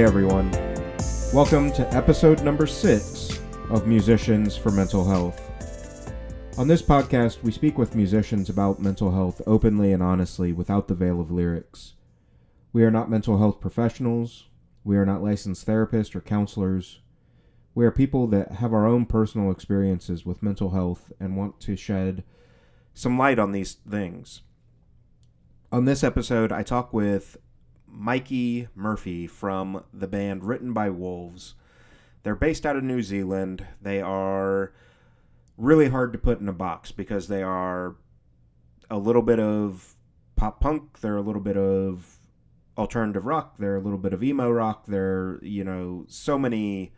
Hey everyone. Welcome to episode number six of Musicians for Mental Health. On this podcast, we speak with musicians about mental health openly and honestly without the veil of lyrics. We are not mental health professionals. We are not licensed therapists or counselors. We are people that have our own personal experiences with mental health and want to shed some light on these things. On this episode, I talk with Mikey Murphy from the band Written by Wolves. They're based out of New Zealand. They are really hard to put in a box because they are a little bit of pop punk, they're a little bit of alternative rock, they're a little bit of emo rock, they're, you know, so many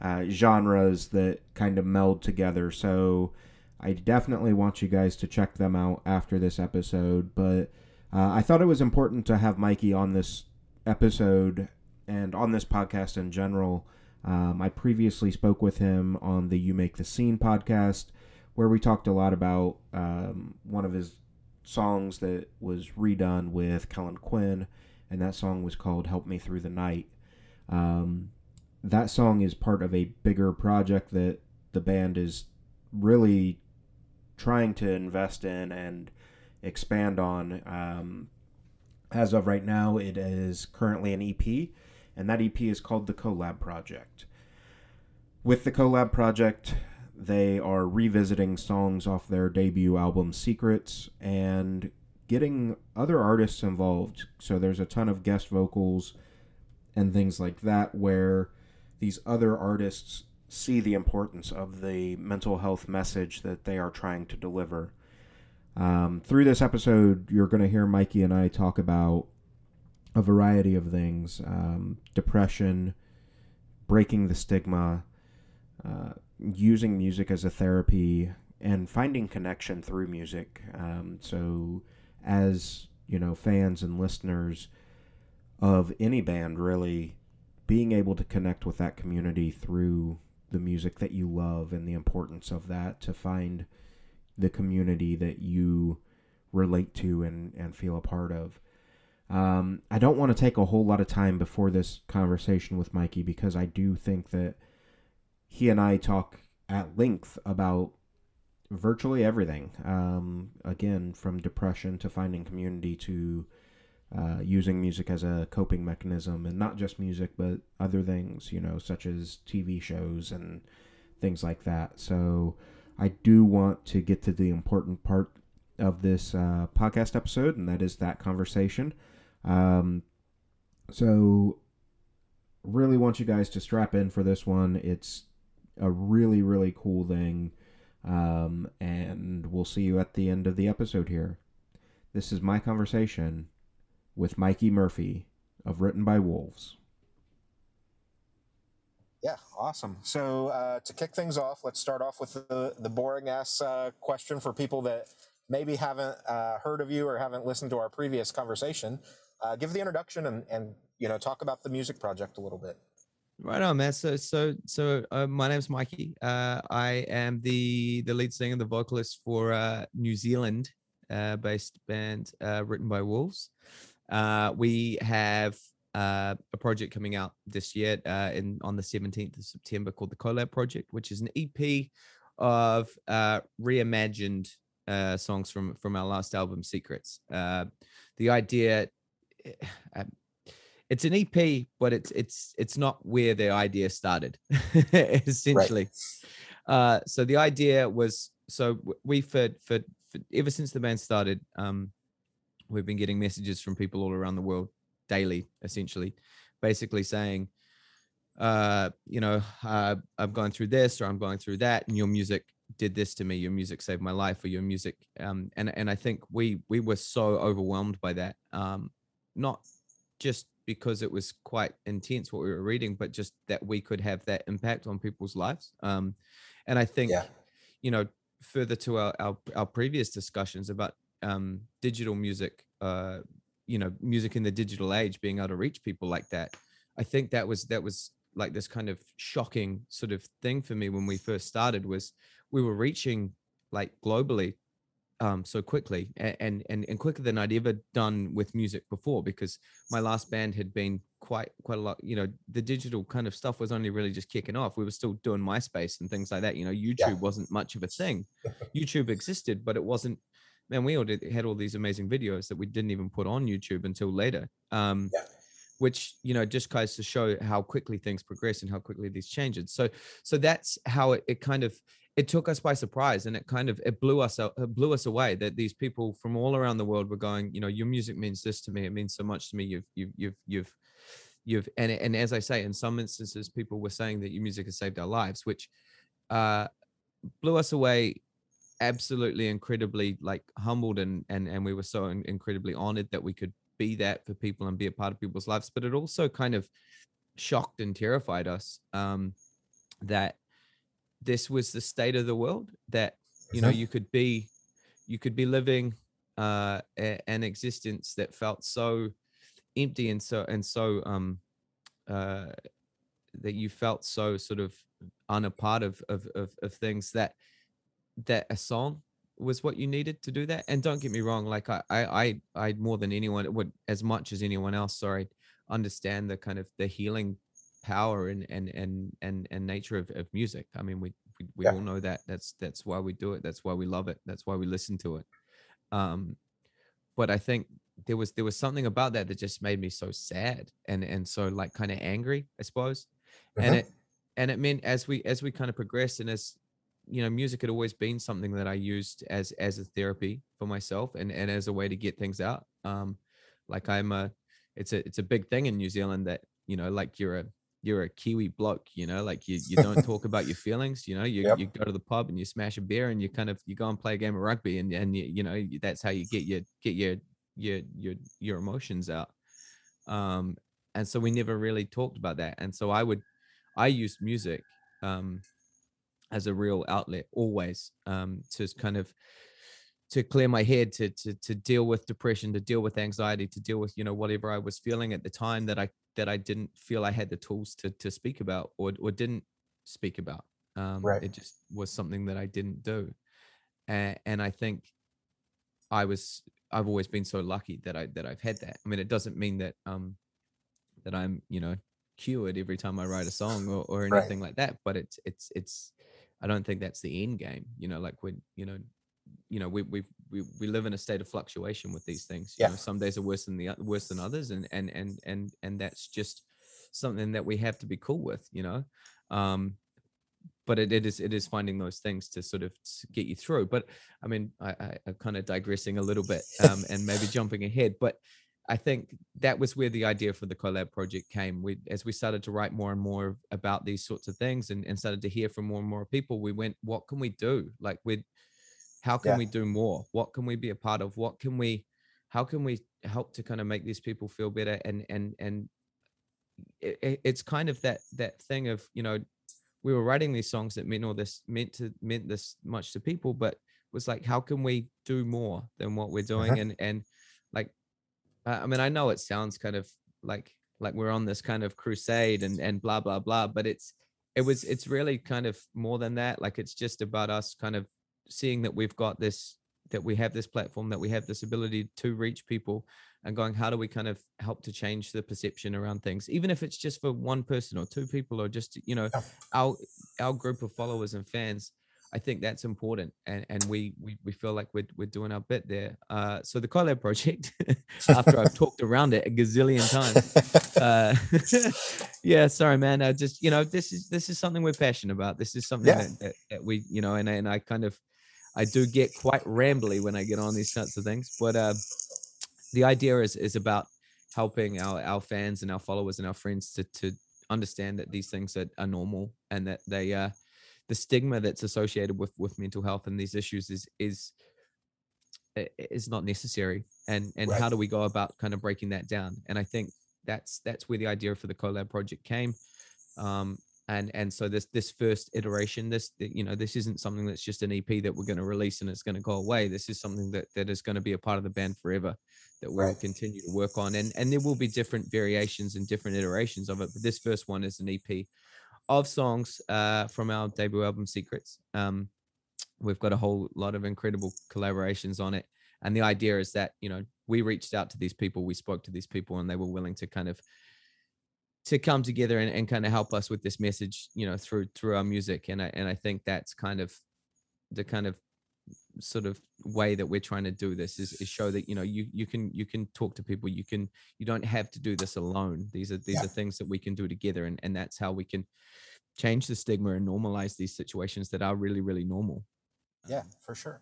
uh, genres that kind of meld together. So I definitely want you guys to check them out after this episode. But uh, I thought it was important to have Mikey on this episode and on this podcast in general. Um, I previously spoke with him on the You Make the Scene podcast, where we talked a lot about um, one of his songs that was redone with Kellin Quinn, and that song was called Help Me Through the Night. Um, that song is part of a bigger project that the band is really trying to invest in and expand on. Um, as of right now, it is currently an EP, and that EP is called the Collab Project. With the Collab Project, they are revisiting songs off their debut album Secrets and getting other artists involved. So there's a ton of guest vocals and things like that where these other artists see the importance of the mental health message that they are trying to deliver. Um, through this episode, you're going to hear Mikey and I talk about a variety of things um, depression, breaking the stigma, uh, using music as a therapy, and finding connection through music. Um, so, as you know, fans and listeners of any band, really being able to connect with that community through the music that you love and the importance of that to find the community that you relate to and, and feel a part of. Um, I don't want to take a whole lot of time before this conversation with Mikey because I do think that he and I talk at length about virtually everything. Um, again, from depression to finding community to uh, using music as a coping mechanism, and not just music, but other things, you know, such as TV shows and things like that. So, I do want to get to the important part of this uh, podcast episode, and that is that conversation. Um, so, really want you guys to strap in for this one. It's a really, really cool thing. Um, and we'll see you at the end of the episode here. This is my conversation with Mikey Murphy of Written by Wolves. Yeah, awesome. So uh, to kick things off, let's start off with the, the boring ass uh, question for people that maybe haven't uh, heard of you or haven't listened to our previous conversation. Uh, give the introduction and, and you know talk about the music project a little bit. Right on, man. So, so, so, uh, my name's Mikey. Uh, I am the the lead singer, the vocalist for New Zealand based band written by Wolves. Uh, we have uh, a project coming out this year uh, in on the 17th of September called the Collab Project, which is an EP of uh, reimagined uh, songs from from our last album, Secrets. Uh, the idea, um, it's an EP, but it's it's it's not where the idea started, essentially. Right. Uh, so the idea was so we for, for for ever since the band started. Um, we've been getting messages from people all around the world daily, essentially, basically saying, uh, you know, uh, I'm going through this or I'm going through that, and your music did this to me. Your music saved my life, or your music. Um, and and I think we we were so overwhelmed by that, um, not just because it was quite intense what we were reading, but just that we could have that impact on people's lives. Um, and I think, yeah. you know, further to our, our, our previous discussions about um, digital music, uh, you know, music in the digital age, being able to reach people like that. I think that was that was like this kind of shocking sort of thing for me when we first started was we were reaching like globally um, so quickly and, and and quicker than I'd ever done with music before because my last band had been quite quite a lot you know the digital kind of stuff was only really just kicking off we were still doing myspace and things like that you know youtube yeah. wasn't much of a thing youtube existed but it wasn't man we all did, had all these amazing videos that we didn't even put on youtube until later um yeah. which you know just goes to show how quickly things progress and how quickly these changes. So so that's how it, it kind of it took us by surprise and it kind of it blew us it blew us away that these people from all around the world were going you know your music means this to me. It means so much to me. You've you've you've you've you've and and as i say in some instances people were saying that your music has saved our lives which uh blew us away absolutely incredibly like humbled and and and we were so incredibly honored that we could be that for people and be a part of people's lives but it also kind of shocked and terrified us um that this was the state of the world that you know mm-hmm. you could be you could be living uh a, an existence that felt so empty and so and so um uh that you felt so sort of unapart of, of of of things that that a song was what you needed to do that and don't get me wrong like i i i, more than anyone would as much as anyone else sorry understand the kind of the healing power and and and and, and nature of, of music i mean we we, we yeah. all know that that's that's why we do it that's why we love it that's why we listen to it um but i think there was there was something about that that just made me so sad and and so like kind of angry i suppose uh-huh. and it and it meant as we as we kind of progressed and as you know music had always been something that i used as as a therapy for myself and and as a way to get things out um like i'm a it's a it's a big thing in new zealand that you know like you're a you're a Kiwi bloke, you know, like you, you don't talk about your feelings, you know, you, yep. you go to the pub and you smash a beer and you kind of, you go and play a game of rugby and, and you, you know, that's how you get your, get your, your, your, your emotions out. Um, and so we never really talked about that. And so I would, I used music, um, as a real outlet always, um, to kind of, to clear my head to to to deal with depression to deal with anxiety to deal with you know whatever i was feeling at the time that i that i didn't feel i had the tools to to speak about or or didn't speak about um right. it just was something that i didn't do and, and i think i was i've always been so lucky that i that i've had that i mean it doesn't mean that um that i'm you know cured every time i write a song or, or anything right. like that but it's it's it's i don't think that's the end game you know like when you know you know we we we, we live in a state of fluctuation with these things you yeah. know some days are worse than the worse than others and and and and and that's just something that we have to be cool with you know um but it, it is it is finding those things to sort of get you through but i mean i, I am kind of digressing a little bit um and maybe jumping ahead but I think that was where the idea for the collab project came. We, as we started to write more and more about these sorts of things, and, and started to hear from more and more people, we went, "What can we do? Like, we how can yeah. we do more what can we be a part of what can we how can we help to kind of make these people feel better and and and it, it's kind of that that thing of you know we were writing these songs that meant all this meant to meant this much to people but was like how can we do more than what we're doing uh-huh. and and like i mean i know it sounds kind of like like we're on this kind of crusade and and blah blah blah but it's it was it's really kind of more than that like it's just about us kind of seeing that we've got this that we have this platform that we have this ability to reach people and going how do we kind of help to change the perception around things? Even if it's just for one person or two people or just you know our our group of followers and fans I think that's important, and and we we, we feel like we're we're doing our bit there. Uh, so the collab project, after I've talked around it a gazillion times, uh, yeah, sorry, man. I just you know this is this is something we're passionate about. This is something yeah. that, that, that we you know, and and I kind of I do get quite rambly when I get on these sorts of things, but uh, the idea is is about helping our our fans and our followers and our friends to to understand that these things are, are normal and that they uh the stigma that's associated with with mental health and these issues is is is not necessary and and right. how do we go about kind of breaking that down and i think that's that's where the idea for the collab project came um and and so this this first iteration this you know this isn't something that's just an ep that we're going to release and it's going to go away this is something that that is going to be a part of the band forever that we'll right. continue to work on and and there will be different variations and different iterations of it but this first one is an ep of songs uh, from our debut album Secrets. Um, we've got a whole lot of incredible collaborations on it. And the idea is that, you know, we reached out to these people, we spoke to these people, and they were willing to kind of to come together and, and kind of help us with this message you know through through our music and i and i think that's kind of the kind of sort of way that we're trying to do this is, is show that you know you you can you can talk to people you can you don't have to do this alone these are these Yeah. are things that we can do together and and that's how we can change the stigma and normalize these situations that are really really normal Yeah, for sure.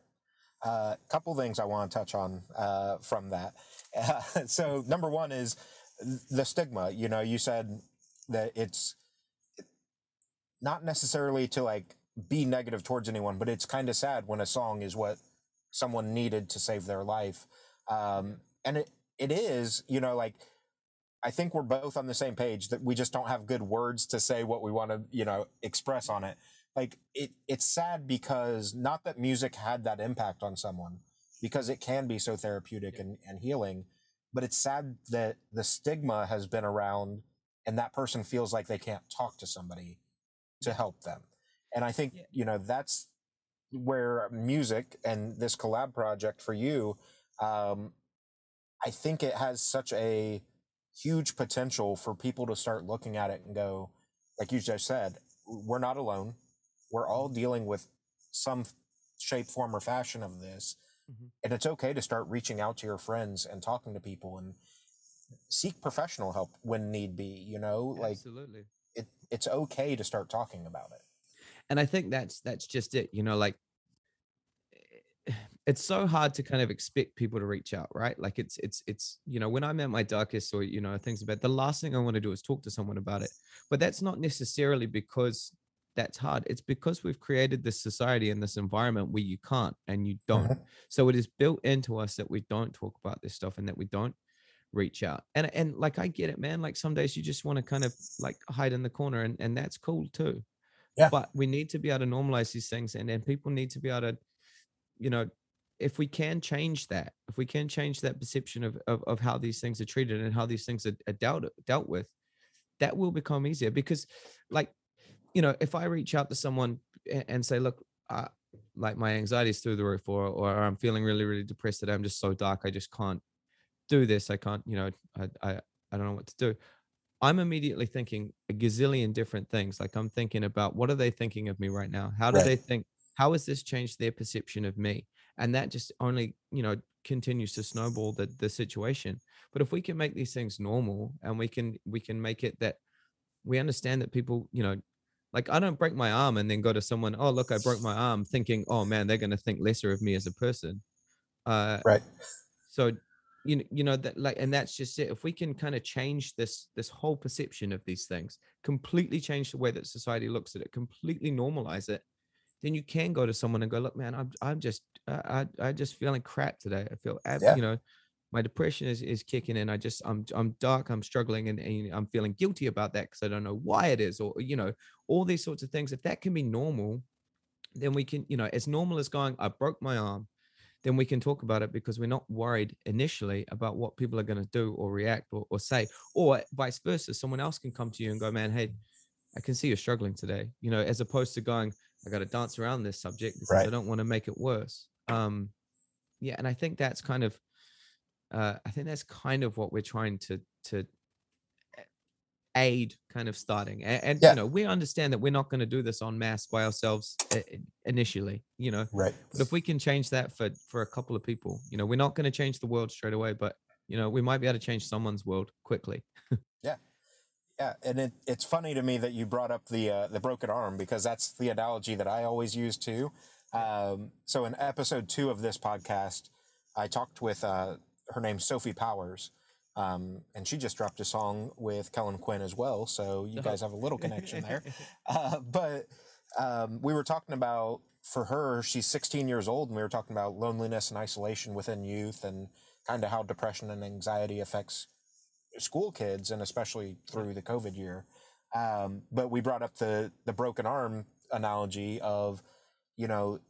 A uh, couple things I want to touch on uh, from that. so, number one is the stigma. You know, you said that it's not necessarily to like be negative towards anyone, but it's kind of sad when a song is what someone needed to save their life. Um, and it, it is, you know, like I think we're both on the same page that we just don't have good words to say what we want to, you know, express on it. Like it, it's sad because not that music had that impact on someone, because it can be so therapeutic and, and healing, but it's sad that the stigma has been around and that person feels like they can't talk to somebody to help them. And I think, Yeah. you know, that's where music and this collab project for you, um, I think it has such a huge potential for people to start looking at it and go, like you just said, we're not alone. We're all dealing with some shape, form, or fashion of this. Mhm. And it's okay to start reaching out to your friends and talking to people and seek professional help when need be, you know? Like absolutely it, it's okay to start talking about it. And i think that's that's just it you know like eh, it's so hard to kind of expect people to reach out right? Like it's it's it's you know when i'm at my darkest or you know things about the last thing i want to do is talk to someone about it. But that's not necessarily because that's hard it's because we've created this society and this environment where you can't and you don't. Mhm. so it is built into us that we don't talk about this stuff and that we don't reach out. And and like i get it man like some days you just want to kind of like hide in the corner and and that's cool too Yeah. but we need to be able to normalize these things and then people need to be able to you know if we can change that if we can change that perception of of, of how these things are treated and how these things are, are dealt dealt with that will become easier because like you know if i reach out to someone and say look uh, like my anxiety is through the roof or or i'm feeling really really depressed that i'm just so dark i just can't do this i can't you know i i, I don't know what to do i'm immediately thinking a gazillion different things like i'm thinking about what are they thinking of me right now how do Right. they think how has this changed their perception of me and that just only you know continues to snowball the the situation but if we can make these things normal and we can we can make it that we understand that people you know like i don't break my arm and then go to someone oh look i broke my arm thinking oh man they're going to think lesser of me as a person uh Right. so you know, you know that like and that's just it. If we can kind of change this this whole perception of these things completely change the way that society looks at it completely normalize it then you can go to someone and go look man i'm i'm just uh, i i just feeling crap today. I feel ab- Yeah. you know my depression is is kicking in. I just i'm i'm dark i'm struggling and, and i'm feeling guilty about that because i don't know why it is or you know all these sorts of things. If that can be normal then we can you know as normal as going i broke my arm then we can talk about it because we're not worried initially about what people are going to do or react or, or say or vice versa. Someone else can come to you and go man hey i can see you're struggling today you know as opposed to going i got to dance around this subject because i don't want to make it worse. Um yeah and i think that's kind of uh i think that's kind of what we're trying to to aid kind of starting and, and Yeah. you know we understand that we're not going to do this on mass by ourselves initially you know Right. but if we can change that for for a couple of people, you know, we're not going to change the world straight away, but you know, we might be able to change someone's world quickly. Yeah, Yeah. and it, it's funny to me that you brought up the uh, the broken arm because that's the analogy that I always use too. Um, so in episode two of this podcast, I talked with uh, her name's Sophie Powers, um, and she just dropped a song with Kellin Quinn as well. So you guys have a little connection there. Uh, but um, we were talking about for her, she's 16 years old, and we were talking about loneliness and isolation within youth, and kind of how depression and anxiety affects school kids, and especially through the COVID year. Um, but we brought up the the broken arm analogy of, you know,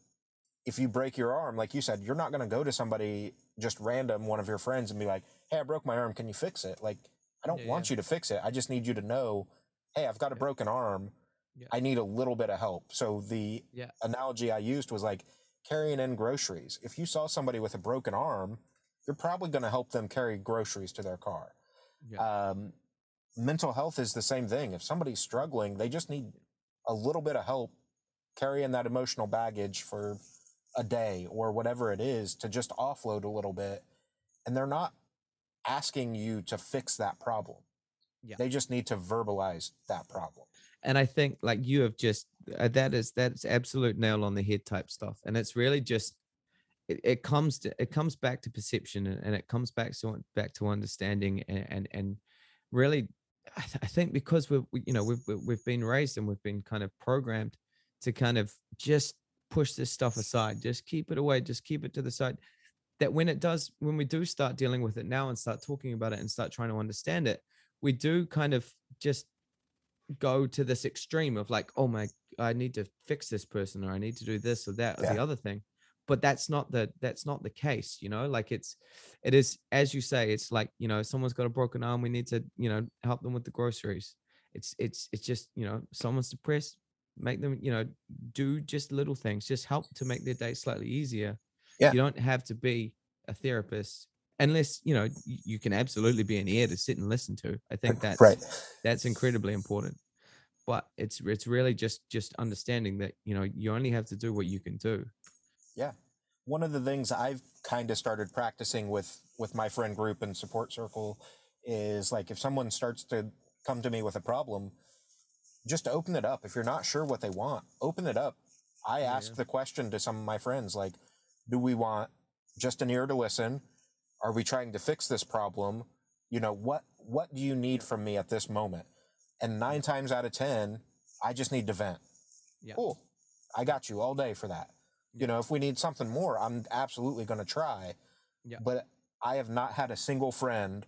if you break your arm, like you said, you're not going to go to somebody just random, one of your friends, and be like, "Hey, I broke my arm. Can you fix it?" Like, I don't Yeah, want you to fix it. I just need you to know, "Hey, I've got a Yeah. broken arm. Yeah. I need a little bit of help." So the Yeah. analogy I used was like carrying in groceries. If you saw somebody with a broken arm, you're probably going to help them carry groceries to their car. Yeah. Um, mental health is the same thing. If somebody's struggling, they just need a little bit of help carrying that emotional baggage for a day or whatever it is to just offload a little bit. And they're not asking you to fix that problem. Yeah. They just need to verbalize that problem. and I think like you have just uh, that is that's absolute nail on the head type stuff, and it's really just it, it comes to it comes back to perception and, and it comes back to back to understanding and and, and really I, th- I think because we've we, you know we've we've been raised and we've been kind of programmed to kind of just push this stuff aside, just keep it away, just keep it to the side. That when it does, when we do start dealing with it now and start talking about it and start trying to understand it, we do kind of just go to this extreme of like, oh my, I need to fix this person or I need to do this or that or the other thing. But that's not the that's not the case, you know. Like it's, it is as you say, it's like you know, someone's got a broken arm, we need to you know help them with the groceries. It's it's it's just you know, someone's depressed, make them you know do just little things, just help to make their day slightly easier. Yeah. You don't have to be a therapist unless you know you can absolutely be an ear to sit and listen to. I think that's right. that's incredibly important but it's it's really just just understanding that you know you only have to do what you can do Yeah. One of the things I've kind of started practicing with with my friend group and support circle is like if someone starts to come to me with a problem, just open it up. If you're not sure what they want, open it up. I ask yeah. the question to some of my friends like, do we want just an ear to listen? Are we trying to fix this problem? You know, what what do you need from me at this moment? And 9 times out of 10, I just need to vent. yeah Cool. I got you all day for that. You know, if we need something more, I'm absolutely going to try. Yeah. But I have not had a single friend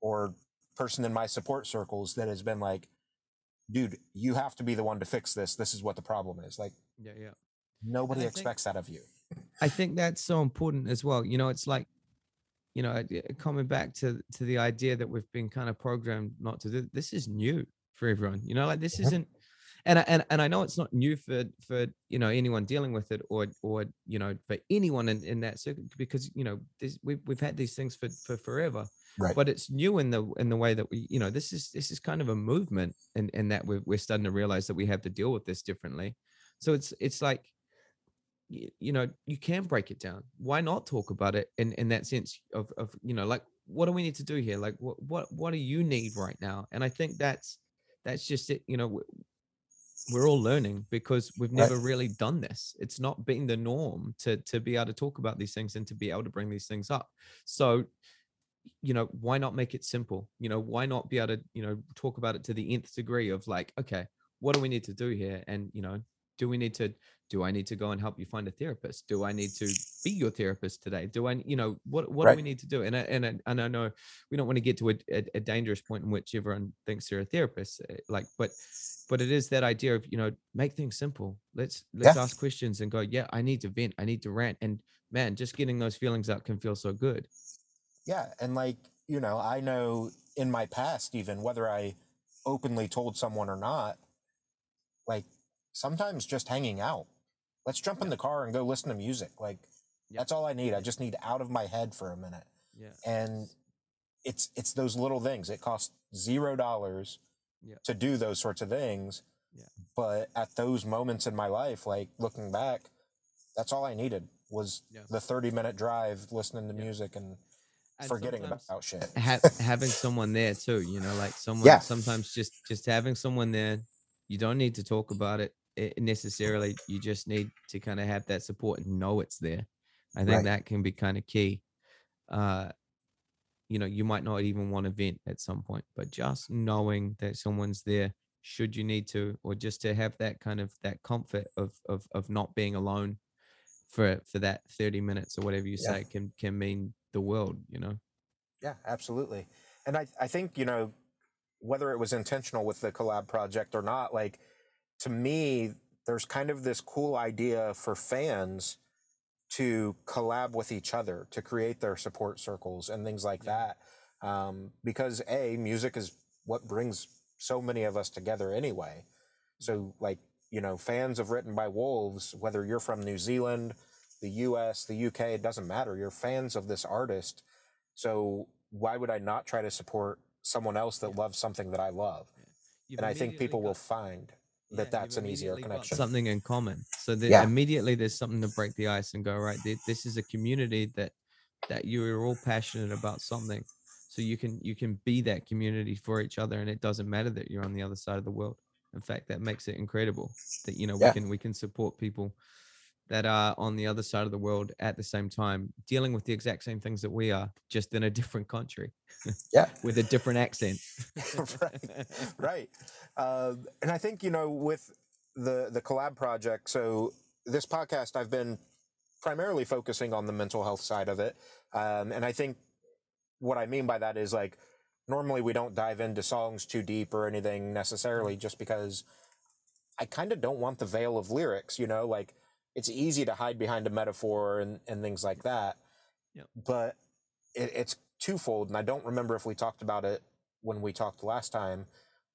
or person in my support circles that has been like, dude, you have to be the one to fix this. This is what the problem is. Like, yeah yeah nobody I think- expects that of you. I think that's so important as well you know it's like you know coming back to to the idea that we've been kind of programmed not to do this is new for everyone you know like this Mhm. isn't and I, and and I know it's not new for for you know anyone dealing with it or or you know for anyone in, in that circuit because you know this, we've we've had these things for for forever Right. but it's new in the in the way that we you know this is this is kind of a movement and and that we're, we're starting to realize that we have to deal with this differently so it's it's like you, know you can break it down. Why not talk about it in in that sense of of you know like what do we need to do here? Like what what what do you need right now? And i think that's that's just it you know we're all learning because we've Right. never really done this. It's not been the norm to to be able to talk about these things and to be able to bring these things up. So you know why not make it simple? You know why not be able to you know talk about it to the nth degree of like okay what do we need to do here? And you know do we need to do i need to go and help you find a therapist? Do i need to be your therapist today? Do i you know what what do we need to do? And I, and I, and I know we don't want to get to a, a, a dangerous point in which everyone thinks they're a therapist eh, like but but it is that idea of you know make things simple. Let's let's Yeah. ask questions and go yeah i need to vent. I need to rant. And man just getting those feelings out can feel so good. Yeah. And like, you know, I know in my past, even whether I openly told someone or not, like sometimes just hanging out. Let's jump in the car and go listen to music. Like, Yeah. that's all I need. I just need out of my head for a minute. yeah and it's it's those little things it costs zero dollars Yeah. to do those sorts of things Yeah. but at those moments in my life like looking back that's all i needed was Yeah. the 30 minute drive listening to music and, And forgetting about shit ha- having someone there too you know like someone Yeah. sometimes just just having someone there you don't need to talk about it eh, necessarily you just need to kind of have that support and know it's there i think Right. that can be kind of key uh you know you might not even want to vent at some point but just knowing that someone's there should you need to or just to have that kind of that comfort of of of not being alone for for that 30 minutes or whatever you Yeah. say can can mean the world you know Yeah, absolutely. And I, I think, you know, whether it was intentional with the collab project or not, like to me, there's kind of this cool idea for fans to collab with each other to create their support circles and things like Yeah. that. Um, because A, music is what brings so many of us together anyway. So, like, you know, fans of Written by Wolves, whether you're from New Zealand, the US, the UK, it doesn't matter. You're fans of this artist. So why would I not try to support someone else that loves something that I love. You've and I think people will find yeah, that you've that's an easier connection. Something in common. So then Yeah. immediately there's something to break the ice and go right. This is a community that that you are all passionate about something. So you can you can be that community for each other, and it doesn't matter that you're on the other side of the world. In fact, that makes it incredible that you know Yeah. we can we can support people that are on the other side of the world at the same time, dealing with the exact same things that we are, just in a different country Yeah. with a different accent. right right um, and i think you know with the the collab project so this podcast i've been primarily focusing on the mental health side of it um, and i think what i mean by that is like normally we don't dive into songs too deep or anything necessarily just because i kind of don't want the veil of lyrics you know like it's easy to hide behind a metaphor and, and things like that Yep. but it, it's twofold and i don't remember if we talked about it when we talked last time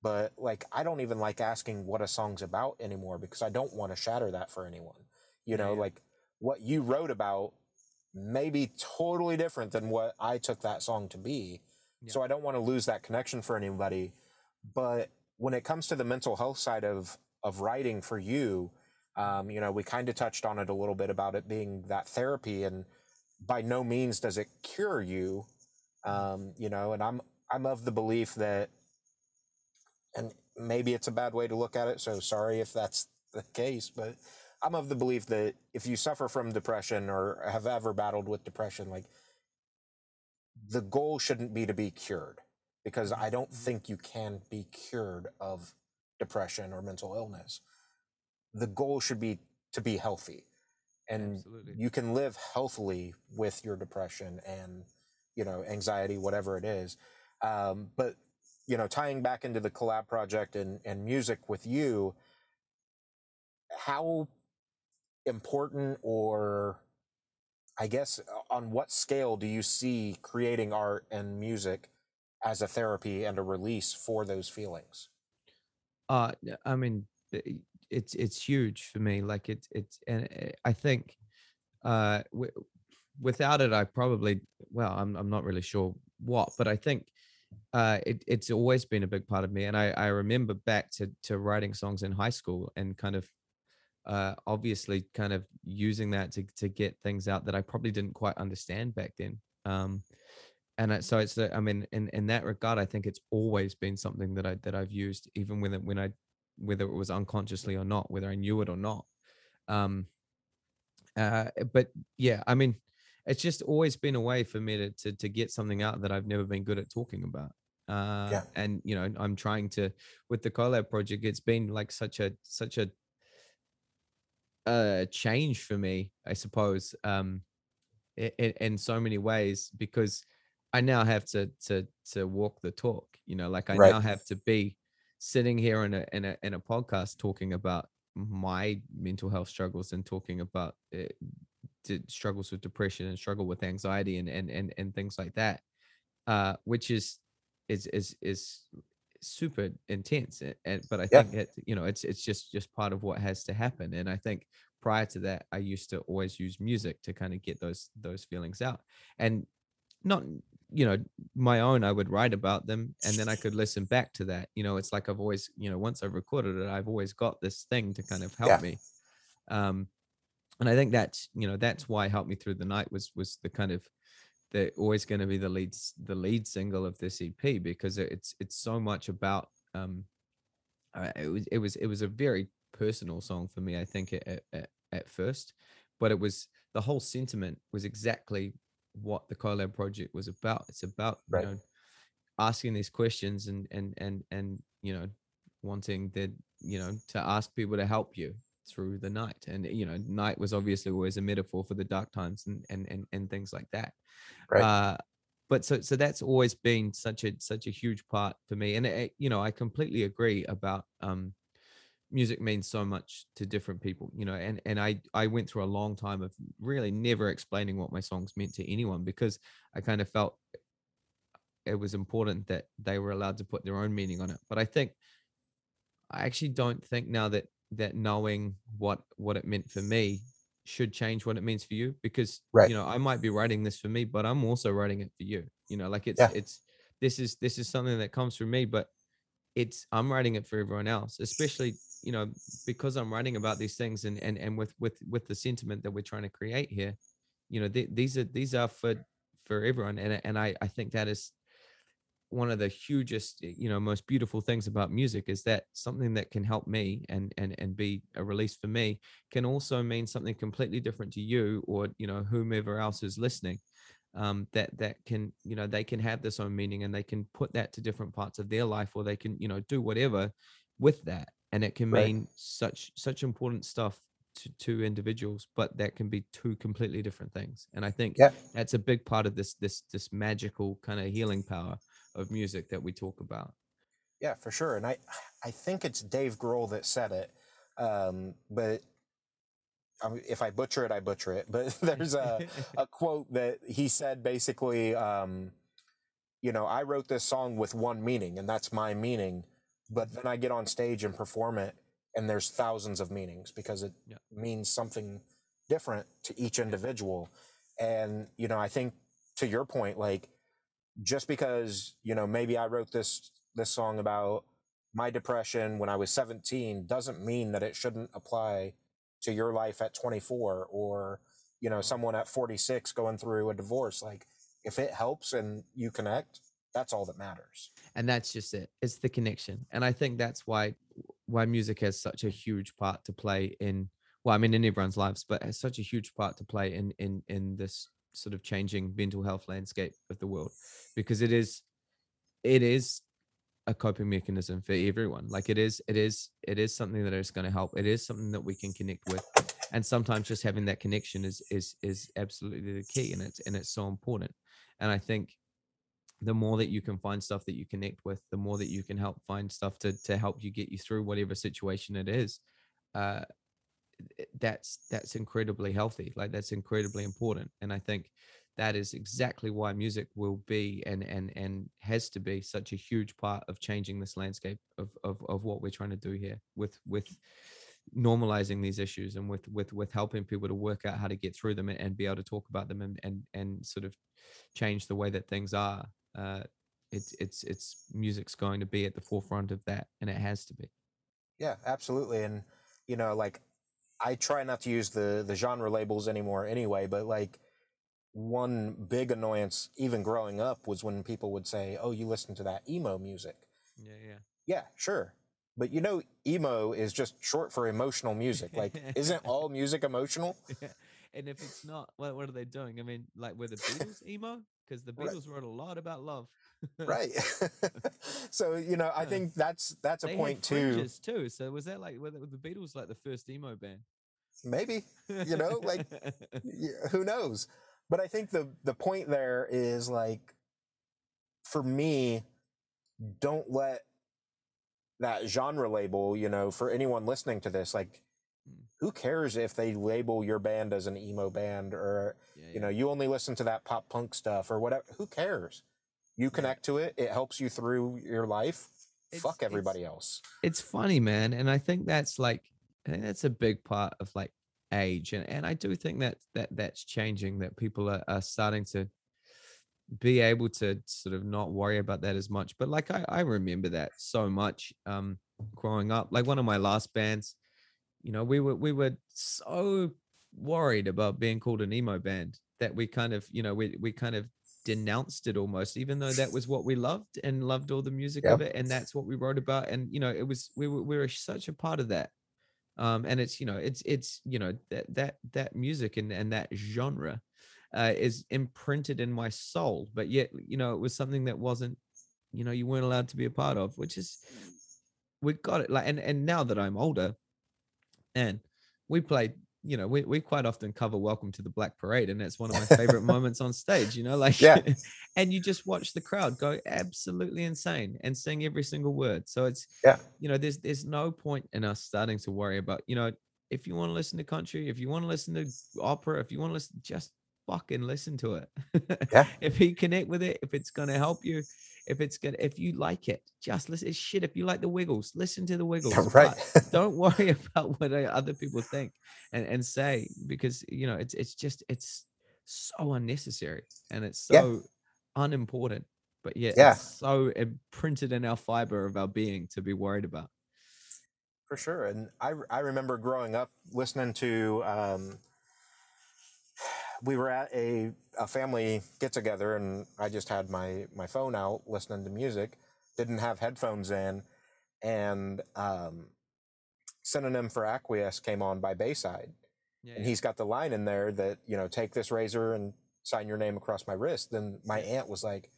but like i don't even like asking what a song's about anymore because i don't want to shatter that for anyone you know yeah. like what you wrote about may be totally different than what i took that song to be so i don't want to lose that connection for anybody but when it comes to the mental health side of of writing for you um, you know we kind of touched on it a little bit about it being that therapy and by no means does it cure you. Um, you know and i'm i'm of the belief that and maybe it's a bad way to look at it so sorry if that's the case but i'm of the belief that if you suffer from depression or have ever battled with depression like the goal shouldn't be to be cured because i don't think you can be cured of depression or mental illness the goal should be to be healthy. And Absolutely. you can live healthily with your depression and you know anxiety whatever it is. Um, but you know tying back into the collab project and, and music with you how important or i guess on what scale do you see creating art and music as a therapy and a release for those feelings? Uh i mean i- it's it's huge for me like it's it's and uh, i think uh w- without it i probably well i'm i'm not really sure what but i think uh it, it's always been a big part of me and i i remember back to to writing songs in high school and kind of uh obviously kind of using that to to get things out that i probably didn't quite understand back then um and I, so it's i mean in in that regard i think it's always been something that i that i've used even when when i whether it was unconsciously or not whether i knew it or not um uh but yeah i mean it's just always been a way for me to to, to get something out that i've never been good at talking about uh Yeah. and you know i'm trying to with the collab project it's been like such a such a uh change for me i suppose um in, in so many ways because I now have to to to walk the talk. You know, like I Right. now have to be sitting here in a in a in a podcast talking about my mental health struggles and talking about uh, d- struggles with depression and struggle with anxiety and and and, and things like that, uh, which is is is is super intense. a- And but I Yeah. think it you know it's it's just just part of what has to happen. And I think prior to that, I used to always use music to kind of get those those feelings out, and not you know my own. I would write about them, and then I could listen back to that. You know, it's like I've always you know once I've recorded it, I've always got this thing to kind of help Yeah. me. Um, and I think that's you know that's why help me through the night was was the kind of the always going to be the lead the lead single of this EP because it's it's so much about um uh, it was it was it was a very personal song for me I think at, at, at first but it was the whole sentiment was exactly what the collab project was about it's about Right. you know asking these questions and and and and you know wanting that you know to ask people to help you through the night and you know night was obviously always a metaphor for the dark times and and and, and things like that Right. uh but so so that's always been such a such a huge part for me and it, you know i completely agree about um music means so much to different people you know and and i i went through a long time of really never explaining what my songs meant to anyone because i kind of felt it was important that they were allowed to put their own meaning on it but i think i actually don't think now that that knowing what what it meant for me should change what it means for you because Right. you know i might be writing this for me but i'm also writing it for you you know like it's Yeah. it's this is this is something that comes from me but it's i'm writing it for everyone else especially you know because i'm writing about these things and and and with with with the sentiment that we're trying to create here you know th- these are these are for for everyone. And and i i think that is one of the hugest you know most beautiful things about music is that something that can help me and and and be a release for me can also mean something completely different to you or you know whomever else is listening um, that that can you know they can have this own meaning and they can put that to different parts of their life or they can you know do whatever with that and it can Right. mean such such important stuff to, to individuals but that can be two completely different things and i think Yeah. that's a big part of this this this magical kind of healing power of music that we talk about Yeah, for sure. And I, I think it's Dave Grohl that said it. Um, but I mean, if I butcher it, I butcher it. But there's a, a quote that he said basically, um, you know, I wrote this song with one meaning, and that's my meaning. But then I get on stage and perform it, and there's thousands of meanings because it Yeah. means something different to each individual. And, you know, I think to your point, like, just because, you know, maybe I wrote this this song about my depression when I was 17 doesn't mean that it shouldn't apply to your life at 24 or you know someone at 46 going through a divorce like if it helps and you connect that's all that matters. And that's just it it's the connection and i think that's why why music has such a huge part to play in well i mean in everyone's lives but has such a huge part to play in in in this sort of changing mental health landscape of the world because it is it is a coping mechanism for everyone like it is it is it is something that is going to help it is something that we can connect with and sometimes just having that connection is is is absolutely the key and it's and it's so important and i think the more that you can find stuff that you connect with the more that you can help find stuff to to help you get you through whatever situation it is uh that's that's incredibly healthy like that's incredibly important and i think that is exactly why music will be and and and has to be such a huge part of changing this landscape of of, of what we're trying to do here with with normalizing these issues and with with with helping people to work out how to get through them and, and be able to talk about them and and and sort of change the way that things are uh it's it's it's music's going to be at the forefront of that and it has to be yeah absolutely and you know like i try not to use the the genre labels anymore anyway but like one big annoyance even growing up was when people would say oh you listen to that emo music yeah yeah yeah sure but you know emo is just short for emotional music like isn't all music emotional and if it's not, what, what are they doing? I mean, like were the Beatles emo? Because the Right. Beatles wrote a lot about love. right so you know i uh, think that's that's a they point too too. So was that like were the, Beatles like the first emo band? maybe You know, like- who knows but i think the the point there is like for me don't let that genre label you know for anyone listening to this like. Who cares if they label your band as an emo band or yeah, you know you only listen to that pop punk stuff or whatever who cares you connect to it it helps you through your life It's- fuck it's- everybody else it's funny, man, and I think that's like I think that's a big part of like age, and and I do think that that that's changing. That people are, are starting to be able to sort of not worry about that as much. But like I I remember that so much um growing up. Like one of my last bands, you know, we were we were so worried about being called an emo band that we kind of you know we we kind of denounced it almost even though that was what we loved and loved all the music of it and that's what we wrote about and you know it was we were, we were such a part of that. Um and it's you know it's it's you know that that that music and and that genre uh is imprinted in my soul but yet you know it was something that wasn't you know you weren't allowed to be a part of which is we got it like and and now that i'm older and we played you know we, we quite often cover welcome to the black parade and that's one of my favorite moments on stage you know like Yeah. and you just watch the crowd go absolutely insane and sing every single word so it's Yeah. you know there's there's no point in us starting to worry about you know if you want to listen to country if you want to listen to opera if you want to listen just fucking listen to it Yeah. if you connect with it if it's going to help you if it's gonna if you like it just listen it's shit if you like the wiggles listen to the wiggles right don't worry about what uh, other people think and, and say because you know it's it's just it's so unnecessary and it's Yeah. so unimportant but yeah, Yeah. it's so imprinted in our fiber of our being to be worried about. For sure. And I, I remember growing up listening to, um, we were at a, a family get together and I just had my, my phone out listening to music, didn't have headphones in. And um, Synonym for Acquiesce came on by Bayside. Yeah, And he's got the line in there that, you know, take this razor and sign your name across my wrist. Then my aunt was like,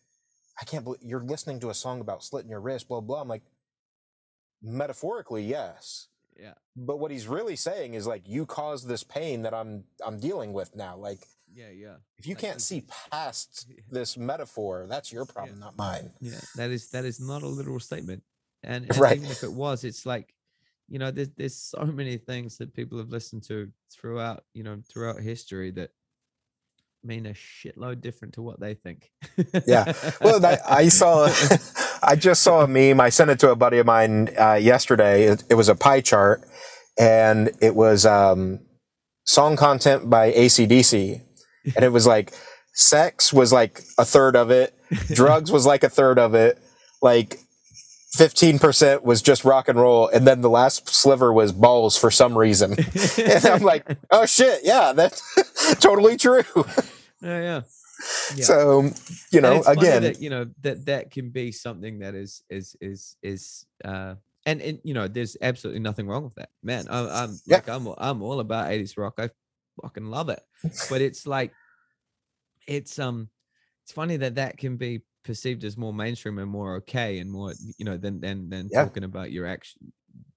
I can't believe you're listening to a song about slitting your wrist, blah, blah. I'm like, metaphorically, yes yeah, but what he's really saying is like you caused this pain that i'm i'm dealing with now like yeah, yeah, if you can't see past this metaphor that's your problem not mine yeah. That is that is not a literal statement, and, and Right. even if it was, it's like, you know, there's there's so many things that people have listened to throughout, you know, throughout history that mean a shitload different to what they think. Yeah. well I, I saw i just saw a meme i sent it to a buddy of mine uh, yesterday it, it was a pie chart and it was um, song content by AC/DC and it was like sex was like a third of it. Drugs was like a third of it. Like 15% was just rock and roll. And then the last sliver was balls for some reason. And i'm like oh shit. Yeah that's totally true. Yeah, yeah. Yeah. so you know again that, you know that that can be something that is is is is uh and and you know there's absolutely nothing wrong with that. Man I, i'm Yeah. like i'm i'm all about 80s rock. I fucking love it but it's like it's um it's funny that that can be perceived as more mainstream and more okay and more you know than than than Yeah. talking about your action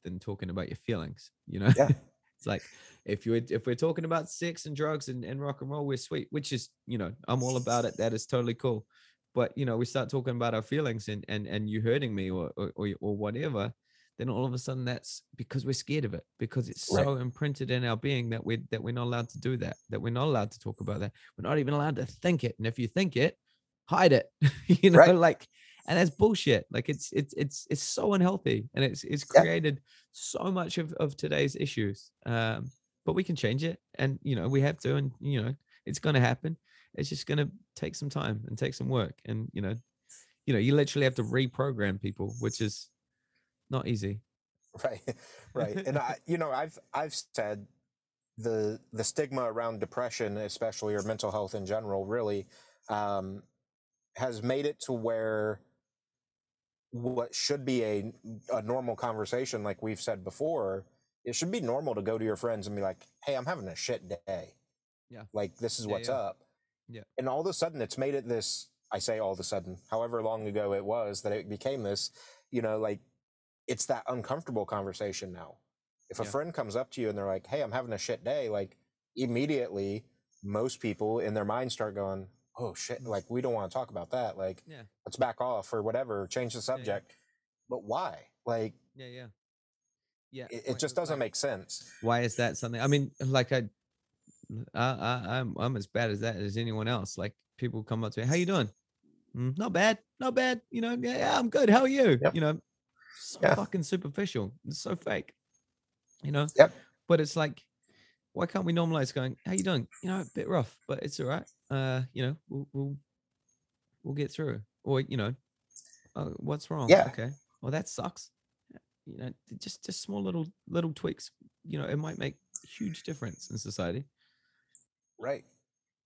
than talking about your feelings you know Yeah. it's like if you if we're talking about sex and drugs and, and rock and roll we're sweet which is you know i'm all about it that is totally cool but you know we start talking about our feelings and and and you hurting me or or, or, or whatever then all of a sudden that's because we're scared of it because it's Right. so imprinted in our being that we that we're not allowed to do that that we're not allowed to talk about that we're not even allowed to think it and if you think it hide it you know Right. like and that's bullshit like it's it's it's it's so unhealthy and it's it's Yeah. created so much of of today's issues um but we can change it and you know we have to and you know it's going to happen it's just going to take some time and take some work and you know you know you literally have to reprogram people which is not easy right right and i you know i've i've said the the stigma around depression especially or mental health in general really um has made it to where what should be a a normal conversation like we've said before it should be normal to go to your friends and be like hey i'm having a shit day Yeah. like this is Yeah, what's yeah. up Yeah. and all of a sudden it's made it this i say all of a sudden however long ago it was that it became this you know like it's that uncomfortable conversation now. If a Yeah. friend comes up to you and they're like hey i'm having a shit day like immediately most people in their mind start going oh shit like we don't want to talk about that like Yeah. let's back off or whatever change the Yeah, yeah. subject. But why? Like yeah yeah. Yeah it, it just doesn't like, make sense. why is that something? I mean like i I, I i'm i'm as bad as that as anyone else. Like people come up to me how you doing? "Mm, not bad not bad you know yeah, yeah i'm good. How are you? Yep. you know so Yeah. fucking superficial it's so fake you know Yep. but it's like why can't we normalize going how you doing you know a bit rough but it's all right uh you know we'll we'll, we'll get through or you know oh, what's wrong Yeah. okay well that sucks you know just just small little little tweaks you know it might make huge difference in society Right.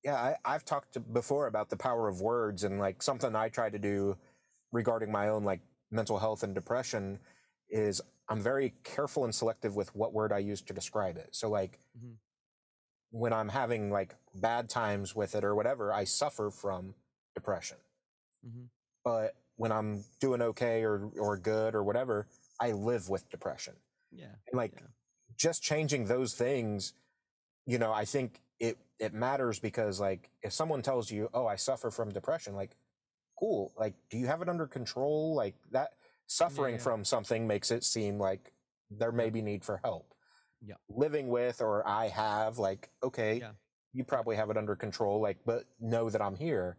Yeah, I, I've talked to before about the power of words and like something I try to do regarding my own like mental health and depression is I'm very careful and selective with what word I use to describe it. So like Mhm. when I'm having like bad times with it or whatever, I suffer from depression. Mhm. But when I'm doing okay or or good or whatever, I live with depression. yeah And like Yeah. just changing those things, you know, I think it it matters because like if someone tells you, "Oh, I suffer from depression," like cool, like do you have it under control? Like that suffering yeah. from something makes it seem like there may be need for help. Yeah. Living with or I have like okay, Yeah. you probably have it under control like but know that I'm here.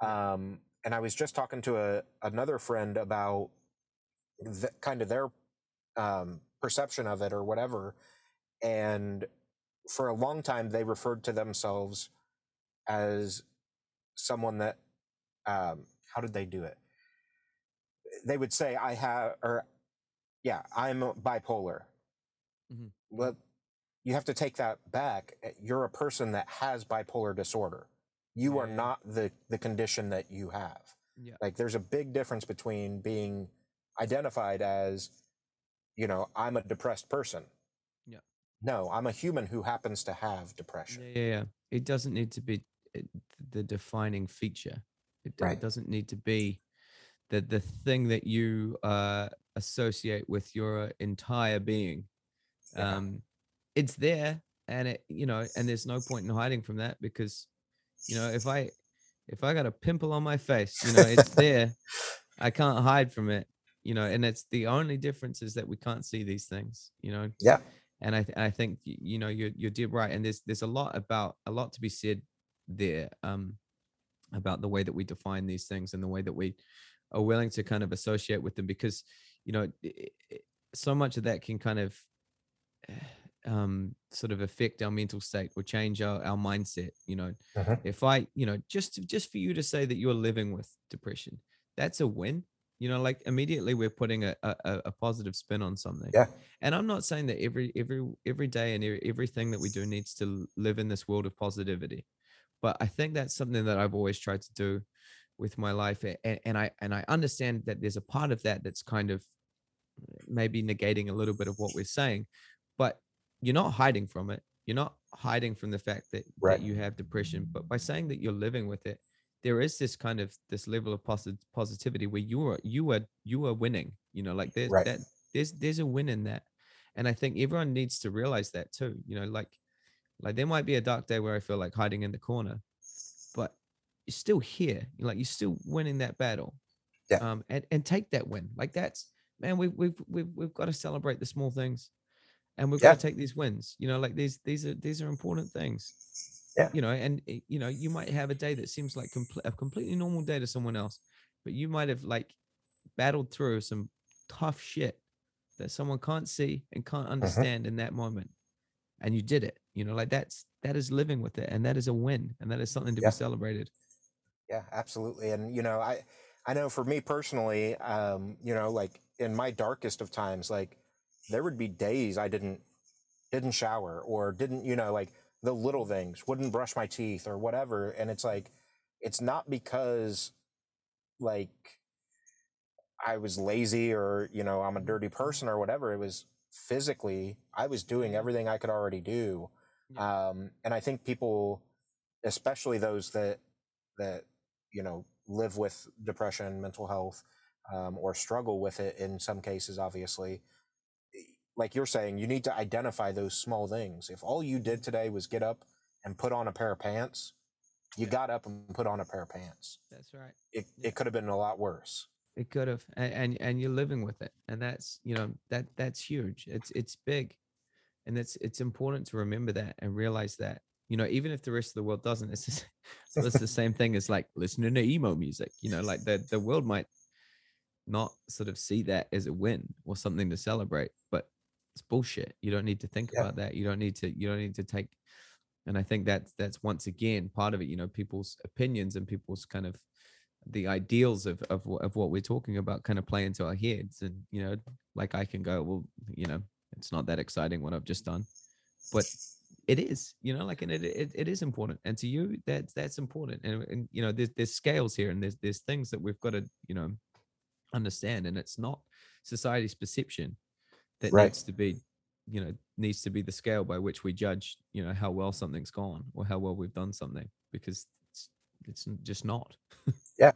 Um and I was just talking to a another friend about the, kind of their um, perception of it or whatever. And for a long time, they referred to themselves as someone that, um, how did they do it? they would say I have, or yeah, I'm bipolar. Mm-hmm. Well, you have to take that back. Uh, You're a person that has bipolar disorder. You are Yeah. not the the condition that you have. Yeah. Like there's a big difference between being identified as, you know, I'm a depressed person. Yeah. No, I'm a human who happens to have depression. Yeah, yeah, yeah. It doesn't need to be uh, the defining feature. It, Right. doesn't need to be the the thing that you uh, associate with your entire being. Yeah. Um, it's there, and it you know, and there's no point in hiding from that because you know if I if I got a pimple on my face, you know, it's there. I can't hide from it. You know, and it's the only difference is that we can't see these things. You know, Yeah. and I th- I think you know you're you're dead right, and there's there's a lot about a lot to be said there um about the way that we define these things and the way that we are willing to kind of associate with them because you know i- i- so much of that can kind of um sort of affect our mental state or change our, our mindset you know Mhm. if i you know just just for you to say that you're living with depression that's a win you know like immediately we're putting a, a, a- a positive spin on something Yeah. and i'm not saying that every every every day and everything that we do needs to live in this world of positivity but i think that's something that i've always tried to do with my life and, and i and i understand that there's a part of that that's kind of maybe negating a little bit of what we're saying but you're not hiding from it you're not hiding from the fact that, Right. that you have depression but by saying that you're living with it there is this kind of this level of posi- positivity where you are you are you are winning you know like there's Right. that there's there's a win in that and i think everyone needs to realize that too you know like like there might be a dark day where i feel like hiding in the corner but you're still here you're like you're still winning that battle Yeah. um and and take that win like that's man we've we've we've, we've got to celebrate the small things and we've Yeah. got to take these wins you know like these these are these are important things Yeah. you know and eh, you know you might have a day that seems like a completely normal day to someone else but you might have like battled through some tough shit that someone can't see and can't understand in that moment and you did it you know like that's that is living with it and that is a win and that is something to Yeah. be celebrated Yeah, absolutely. And you know, I I know for me personally, um, you know, like in my darkest of times, like there would be days I didn't didn't shower or didn't, you know, like the little things, wouldn't brush my teeth or whatever. And it's like it's not because like I was lazy or, you know, I'm a dirty person or whatever. It was physically I was doing everything I could already do. Yeah. Um, and I think people, especially those that that you know live with depression, mental health, um, or struggle with it in some cases, obviously, like you're saying, you need to identify those small things. If all you did today was get up and put on a pair of pants, you Yeah. got up and put on a pair of pants. that's right It Yeah. it could have been a lot worse. it could have and, and and you're living with it and that's you know that that's huge it's it's big and it's it's important to remember that and realize that you know even if the rest of the world doesn't it's just, it's the same thing as like listening to emo music you know like the the world might not sort of see that as a win or something to celebrate but it's bullshit you don't need to think Yeah. about that you don't need to you don't need to take and i think that's that's once again part of it you know people's opinions and people's kind of the ideals of of, of what we're talking about kind of play into our heads and you know like i can go well you know it's not that exciting what i've just done but it is you know like and it, it, it is important and to you that's that's important and, and you know there's there's scales here and there's there's things that we've got to you know understand and it's not society's perception that Right. needs to be you know needs to be the scale by which we judge you know how well something's gone or how well we've done something because it's it's just not yeah.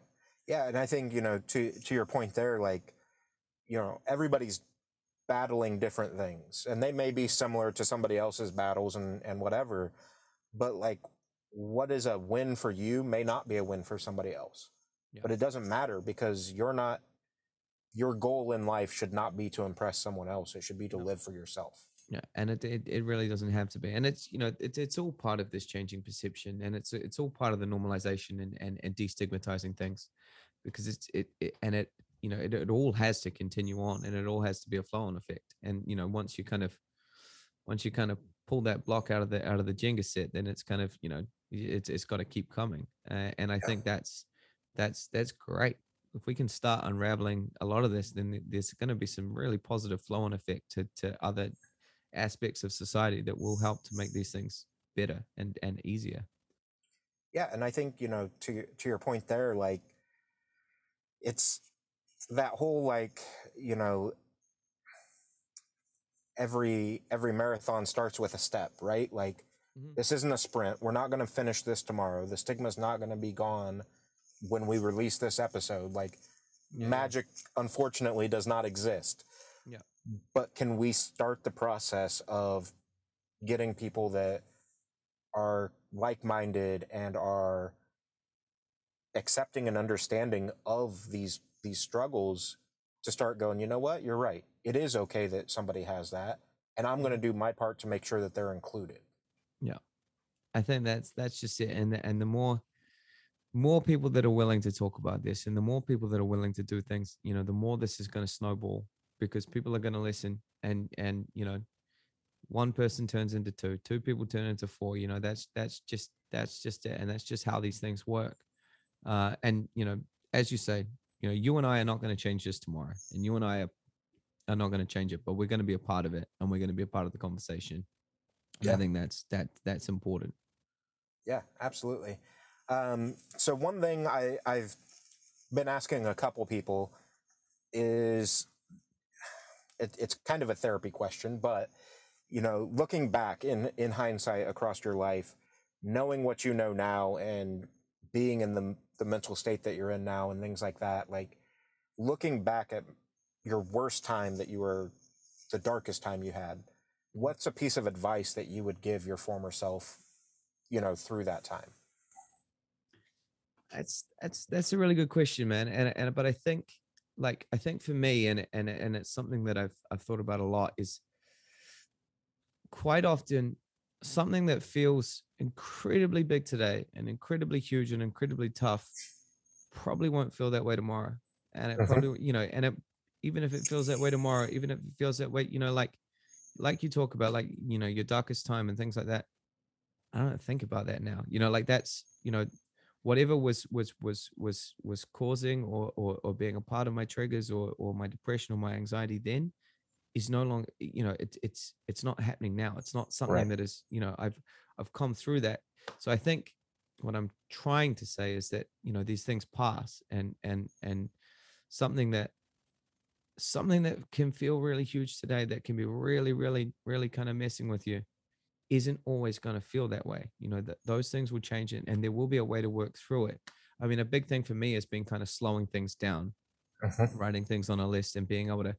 Yeah, and I think you know to to your point there, like you know everybody's battling different things, and they may be similar to somebody else's battles and and whatever, but like what is a win for you may not be a win for somebody else. Yeah. But it doesn't matter because you're not. Your goal in life should not be to impress someone else. It should be to No. live for yourself. Yeah, and it, it it really doesn't have to be, and it's you know it's it's all part of this changing perception, and it's it's all part of the normalization and and, and destigmatizing things, because it's it, it and it you know it, it all has to continue on, and it all has to be a flow-on effect, and you know once you kind of once you kind of pull that block out of the out of the Jenga set, then it's kind of you know it's it's got to keep coming, uh, and I Yeah. think that's that's that's great. if we can start unraveling a lot of this, then there's going to be some really positive flow on effect to to other aspects of society that will help to make these things better and and easier. Yeah, and I think you know to to your point there, like it's that whole like you know every every marathon starts with a step, right? Like mm-hmm. this isn't a sprint. We're not going to finish this tomorrow. The stigma is not going to be gone when we release this episode. Like yeah. magic, unfortunately, does not exist. Yeah. But can we start the process of getting people that are like-minded and are accepting and understanding of these these struggles to start going, you know what, you're right. It is okay that somebody has that. And I'm going to do my part to make sure that they're included. Yeah. I think that's that's just it. And and the more more people that are willing to talk about this and the more people that are willing to do things, you know, the more this is going to snowball because people are going to listen and and you know one person turns into two two people turn into four you know that's that's just that's just it and that's just how these things work uh and you know as you say you know you and i are not going to change this tomorrow and you and i are, are not going to change it but we're going to be a part of it and we're going to be a part of the conversation yeah. i think that's that that's important yeah absolutely um so one thing i i've been asking a couple people is it, it's kind of a therapy question but you know looking back in in hindsight across your life knowing what you know now and being in the the mental state that you're in now and things like that like looking back at your worst time that you were the darkest time you had what's a piece of advice that you would give your former self you know through that time? That's that's that's a really good question man and and but i think like i think for me and and and it's something that i've i've thought about a lot is quite often something that feels incredibly big today and incredibly huge and incredibly tough probably won't feel that way tomorrow and it mm-hmm. probably you know and it even if it feels that way tomorrow even if it feels that way you know like like you talk about like you know your darkest time and things like that i don't think about that now you know like that's you know whatever was was was was was causing or or, or being a part of my triggers or or my depression or my anxiety then is no longer you know it, it's it's not happening now it's not something right. that is you know i've i've come through that so i think what i'm trying to say is that you know these things pass and and and something that something that can feel really huge today that can be really really really kind of messing with you isn't always going to feel that way you know that those things will change it and there will be a way to work through it i mean a big thing for me has been kind of slowing things down uh-huh. writing things on a list and being able to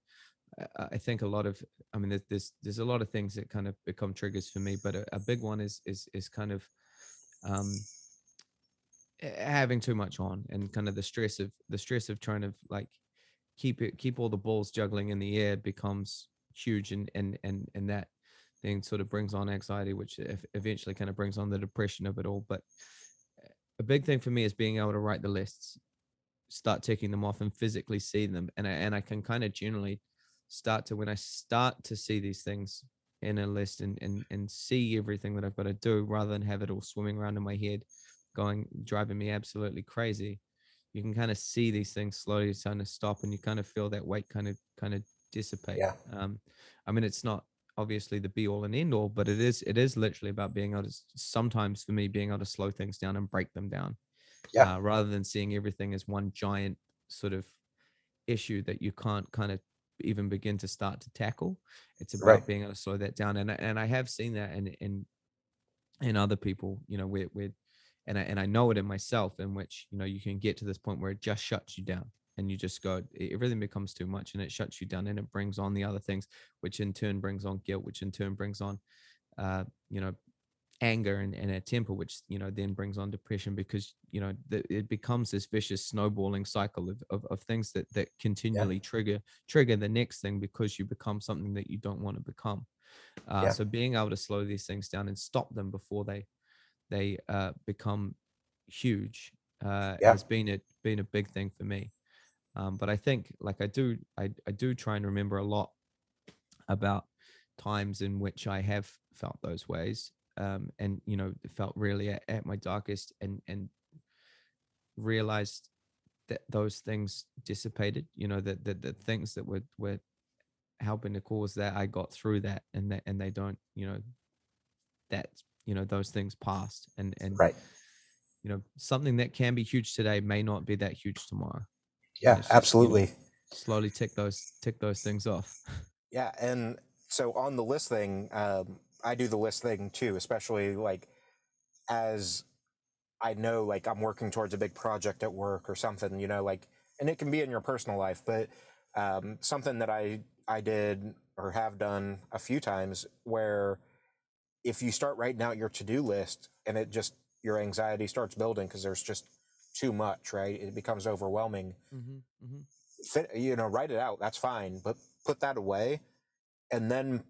I think a lot of, I mean, there's there's a lot of things that kind of become triggers for me, but a, a big one is is is kind of um, having too much on and kind of the stress of the stress of trying to like keep it keep all the balls juggling in the air becomes huge and and and and that thing sort of brings on anxiety, which eventually kind of brings on the depression of it all. But a big thing for me is being able to write the lists, start ticking them off, and physically see them, and I, and I can kind of generally start to when I start to see these things in a list and and and see everything that I've got to do rather than have it all swimming around in my head, going driving me absolutely crazy. You can kind of see these things slowly starting to stop, and you kind of feel that weight kind of kind of dissipate. Yeah. Um, I mean, it's not obviously the be all and end all, but it is it is literally about being able to sometimes for me being able to slow things down and break them down. Yeah. Uh, rather than seeing everything as one giant sort of issue that you can't kind of even begin to start to tackle. It's about right. being able to slow that down. And and I have seen that in in in other people, you know, where where and I and I know it in myself, in which you know you can get to this point where it just shuts you down and you just go everything becomes too much and it shuts you down and it brings on the other things which in turn brings on guilt which in turn brings on uh you know anger and, and a temper which you know then brings on depression because you know the, it becomes this vicious snowballing cycle of, of, of things that that continually yeah. trigger trigger the next thing because you become something that you don't want to become uh, yeah. so being able to slow these things down and stop them before they they uh, become huge uh, yeah. has been a been a big thing for me um, but i think like i do I, I do try and remember a lot about times in which i have felt those ways um, and you know felt really at, at my darkest and and realized that those things dissipated you know that the, the things that were were helping to cause that i got through that and that and they don't you know that you know those things passed and and Right. you know something that can be huge today may not be that huge tomorrow Yeah, just, you know, absolutely. slowly tick those tick those things off Yeah, and so on the list thing, um, I do the list thing too, especially like as I know, like I'm working towards a big project at work or something, you know, like, and it can be in your personal life, but um, something that I I did or have done a few times where if you start writing out your to do list and it just your anxiety starts building because there's just too much, right? It becomes overwhelming mm-hmm, mm-hmm. fit, you know, write it out. That's fine, but put that away, and then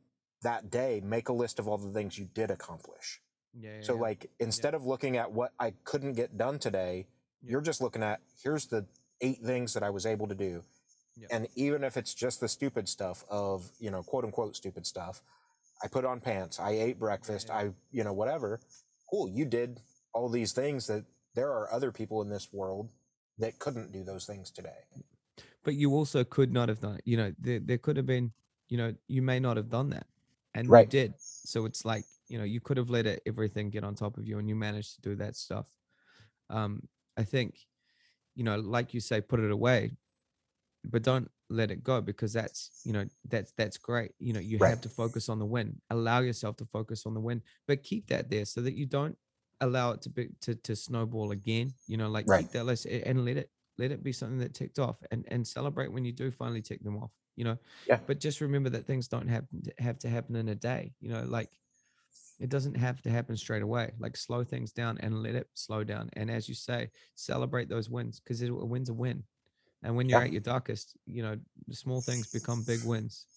that day make a list of all the things you did accomplish. yeah, yeah So, yeah. like, instead of looking at what I couldn't get done today, Yeah. you're just looking at here's the eight things that I was able to do, Yeah. and even if it's just the stupid stuff of you know, quote unquote stupid stuff, I put on pants, I ate breakfast, yeah. I you know whatever. Cool, you did all these things that there are other people in this world that couldn't do those things today. but you also could not have done. You know, there, there could have been, you know, you may not have done that. And Right. you did. So it's like, you know, you could have let it, everything get on top of you and you managed to do that stuff. Um, I think, you know, like you say, put it away, but don't let it go because that's, you know, that's that's great. You know, you Right. have to focus on the win. Allow yourself to focus on the win, but keep that there so that you don't allow it to be to, to snowball again. You know, like Right. keep that list and let it let it be something that ticked off and and celebrate when you do finally tick them off you know Yeah. but just remember that things don't have to have to happen in a day you know like it doesn't have to happen straight away like slow things down and let it slow down and as you say celebrate those wins because a win's a win and when you're Yeah. at your darkest you know small things become big wins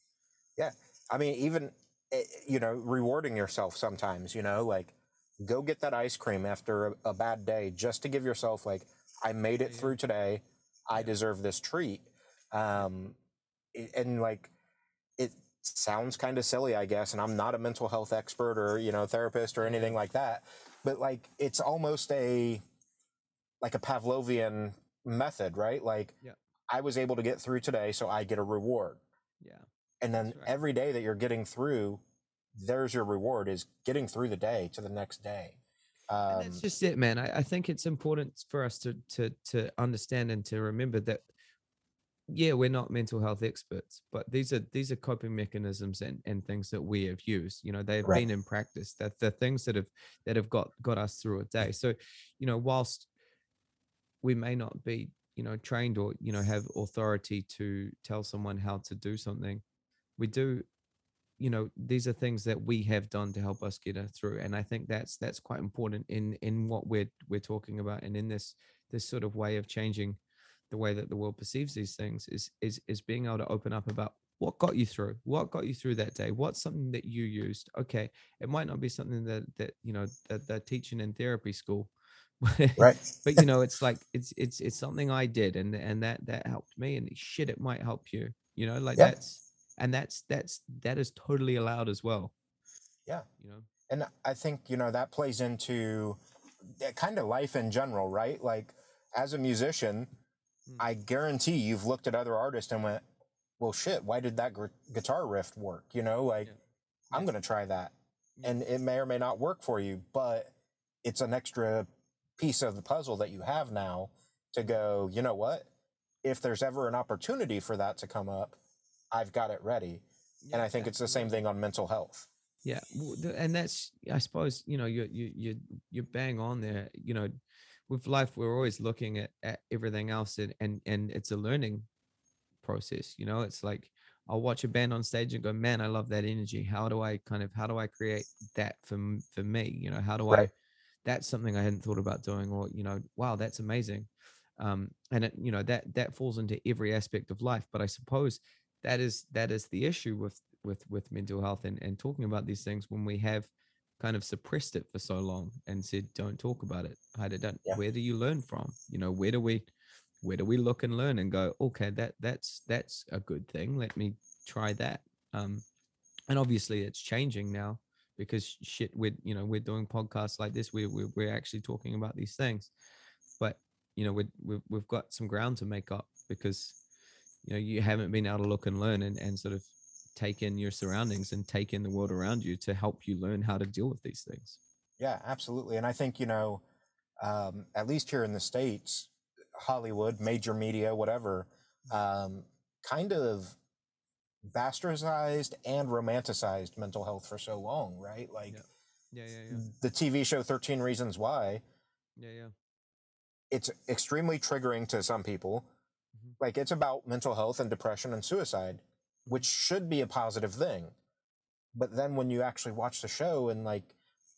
Yeah. I mean, even eh, you know, rewarding yourself sometimes. You know, like go get that ice cream after a, a bad day, just to give yourself like, I made it Yeah. through today. I deserve this treat. Um, and like, it sounds kind of silly, I guess. And I'm not a mental health expert or you know therapist or anything like that, but like, it's almost a like a Pavlovian method, right? Like, Yeah. I was able to get through today, so I get a reward yeah and then right. every day that you're getting through there's your reward is getting through the day to the next day um, that's just it man I, I think it's important for us to to to understand and to remember that yeah we're not mental health experts but these are these are coping mechanisms and and things that we have used you know they've Right. been in practice that the things that have that have got got us through a day so you know whilst we may not be you know trained or you know have authority to tell someone how to do something we do you know these are things that we have done to help us get us through and i think that's that's quite important in in what we're we're talking about and in this this sort of way of changing the way that the world perceives these things is is is being able to open up about what got you through what got you through that day what's something that you used. Okay it might not be something that that you know that they're teaching in therapy school right. but you know it's like it's it's it's something i did and and that that helped me and shit it might help you you know like Yeah. that's and that's that's that is totally allowed as well. Yeah. you know? And i think you know that plays into eh, that kind of life in general right? Like as a musician Mm. i guarantee you've looked at other artists and went well shit why did that gr- guitar riff work you know like Yeah. i'm going to try that Yeah. and it may or may not work for you but it's an extra piece of the puzzle that you have now to go you know what if there's ever an opportunity for that to come up i've got it ready and i think it's the same thing on mental health yeah and that's i suppose you know you you you you bang on there you know with life we're always looking at, at everything else and, and and it's a learning process you know? It's like i'll watch a band on stage and go man i love that energy. How do i kind of how do i create that for for me? You know how do i that's something i hadn't thought about doing or you know wow that's amazing. Um and it you know that that falls into every aspect of life but i suppose that is that is the issue with with with mental health and and talking about these things when we have kind of suppressed it for so long and said don't talk about it. I don't Yeah. where do you learn from? You know where do we where do we look and learn? And go okay that that's that's a good thing. Let me try that. Um and obviously it's changing now because shit we're you know we're doing podcasts like this. We're we're, we're actually talking about these things. But you know we we've, we've got some ground to make up because you know you haven't been able to look and learn and, and sort of take in your surroundings and take in the world around you to help you learn how to deal with these things Yeah, absolutely. And I think, you know, um, at least here in the States, Hollywood, major media, whatever, um, kind of bastardized and romanticized mental health for so long, right? Like yeah yeah yeah the TV show 13 Reasons Why, yeah yeah it's extremely triggering to some people. Mhm. Like it's about mental health and depression and suicide, which should be a positive thing. But then when you actually watch the show and like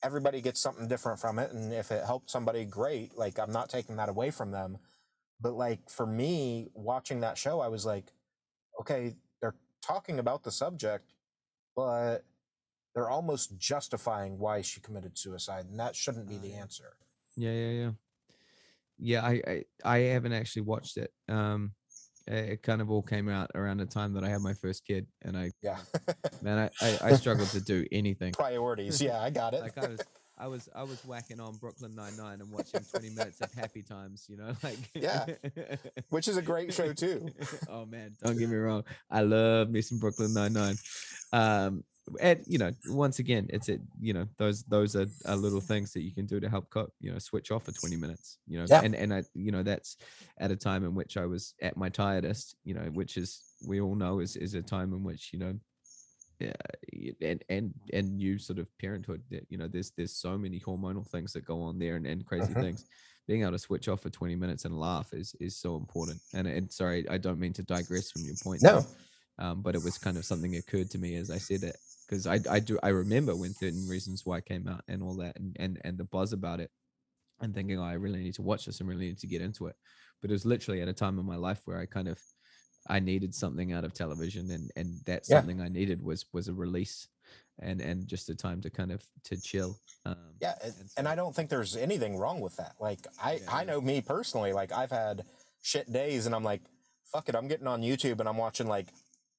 everybody gets something different from it, and if it helped somebody, great. Like I'm not taking that away from them. But like for me, watching that show, I was like, okay, they're talking about the subject, but they're almost justifying why she committed suicide, and that shouldn't be Ah, the answer. Yeah, yeah, yeah. Yeah, I, I I haven't actually watched it. Um, it kind of all came out around the time that I had my first kid, and I Yeah. man, I I, I struggled to do anything. Priorities. Yeah, I got it. Like I was I was I was whacking on Brooklyn Nine Nine and watching twenty minutes of Happy Times. You know, like Yeah, Which is a great show too. oh man, don't get me wrong. I love me some Brooklyn Nine Nine. Um, and you know, once again, it's it. You know, those those are, are little things that you can do to help cope. You know, switch off for twenty minutes. You know, Yeah. and and I, you know, that's at a time in which I was at my tiredest. You know, which is we all know is is a time in which you know. Yeah, y- and and and new sort of parenthood that you know there's there's so many hormonal things that go on there and, and crazy Mhm. things being able to switch off for 20 minutes and laugh is is so important and and sorry i don't mean to digress from your point No. Um, but it was kind of something occurred to me as I said it because I I do I remember when Thirteen Reasons Why came out and all that and and and the buzz about it, and thinking oh, I really need to watch this and really need to get into it, but it was literally at a time in my life where I kind of I needed something out of television and and that Yeah. something I needed was was a release and and just a time to kind of to chill. Um, Yeah, and, and and I don't think there's anything wrong with that. Like I, Yeah, I yeah. know me personally. Like I've had shit days, and I'm like, fuck it, I'm getting on YouTube and I'm watching like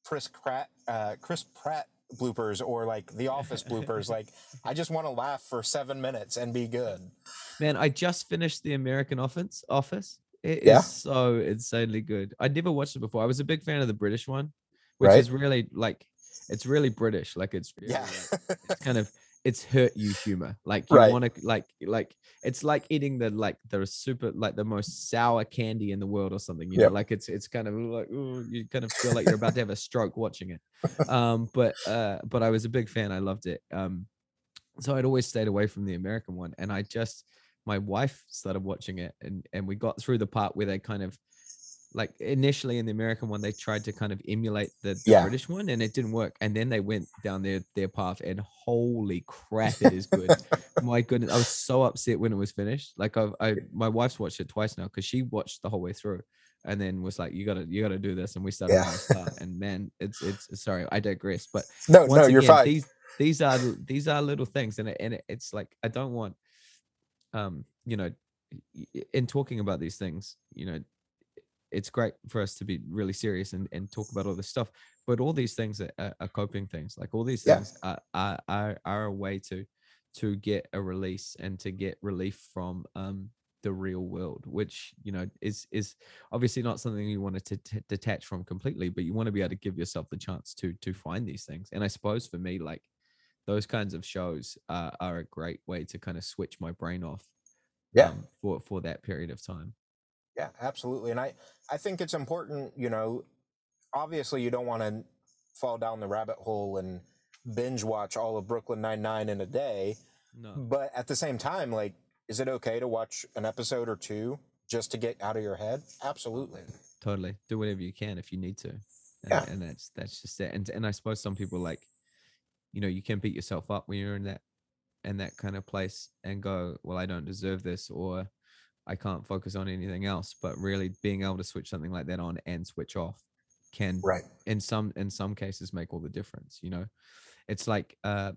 Chris Pratt, uh, Chris Pratt bloopers or like The Office bloopers. Like I just want to laugh for seven minutes and be good. Man, I just finished the American Office. Office. It is Yeah? so insanely good. I'd never watched it before. I was a big fan of the British one, which Right. is really like it's really British. Like it's really, Yeah, like, it's kind of it's hurt you humor. Like you Right. want to like like it's like eating the like the super like the most sour candy in the world or something. You Yep. know, like it's it's kind of like ooh, you kind of feel like you're about to have a stroke watching it. Um, but uh, but I was a big fan. I loved it. Um, so I'd always stayed away from the American one, and I just my wife started watching it, and and we got through the part where they kind of like initially in the American one they tried to kind of emulate the, the Yeah. British one, and it didn't work. And then they went down their their path, and holy crap, it is good. my goodness, I was so upset when it was finished. Like I've, I my wife's watched it twice now because she watched the whole way through. And then was like, "You gotta, you gotta do this," and we started Yeah. start. And man, it's, it's. Sorry, I digress. But no, no, you're again, fine. These these are these are little things, and it, and it, it's like I don't want, um, you know, in talking about these things, you know, it's great for us to be really serious and, and talk about all this stuff, but all these things are, are, coping things. Like all these Yeah. things are, are are are a way to to get a release and to get relief from um the real world which you know is is obviously not something you want to t- detach from completely but you want to be able to give yourself the chance to to find these things and i suppose for me like those kinds of shows uh, are a great way to kind of switch my brain off Yeah. um, for for that period of time Yeah, absolutely. And I, I think it's important, you know, obviously you don't want to fall down the rabbit hole and binge watch all of Brooklyn Nine-Nine in a day. no But at the same time, like, is it okay to watch an episode or two just to get out of your head? Absolutely. totally do whatever you can if you need to and, Yeah. and that's that's just it and and i suppose some people like you know you can beat yourself up when you're in that in that kind of place and go well i don't deserve this or i can't focus on anything else but really being able to switch something like that on and switch off can Right. in some in some cases make all the difference you know it's like uh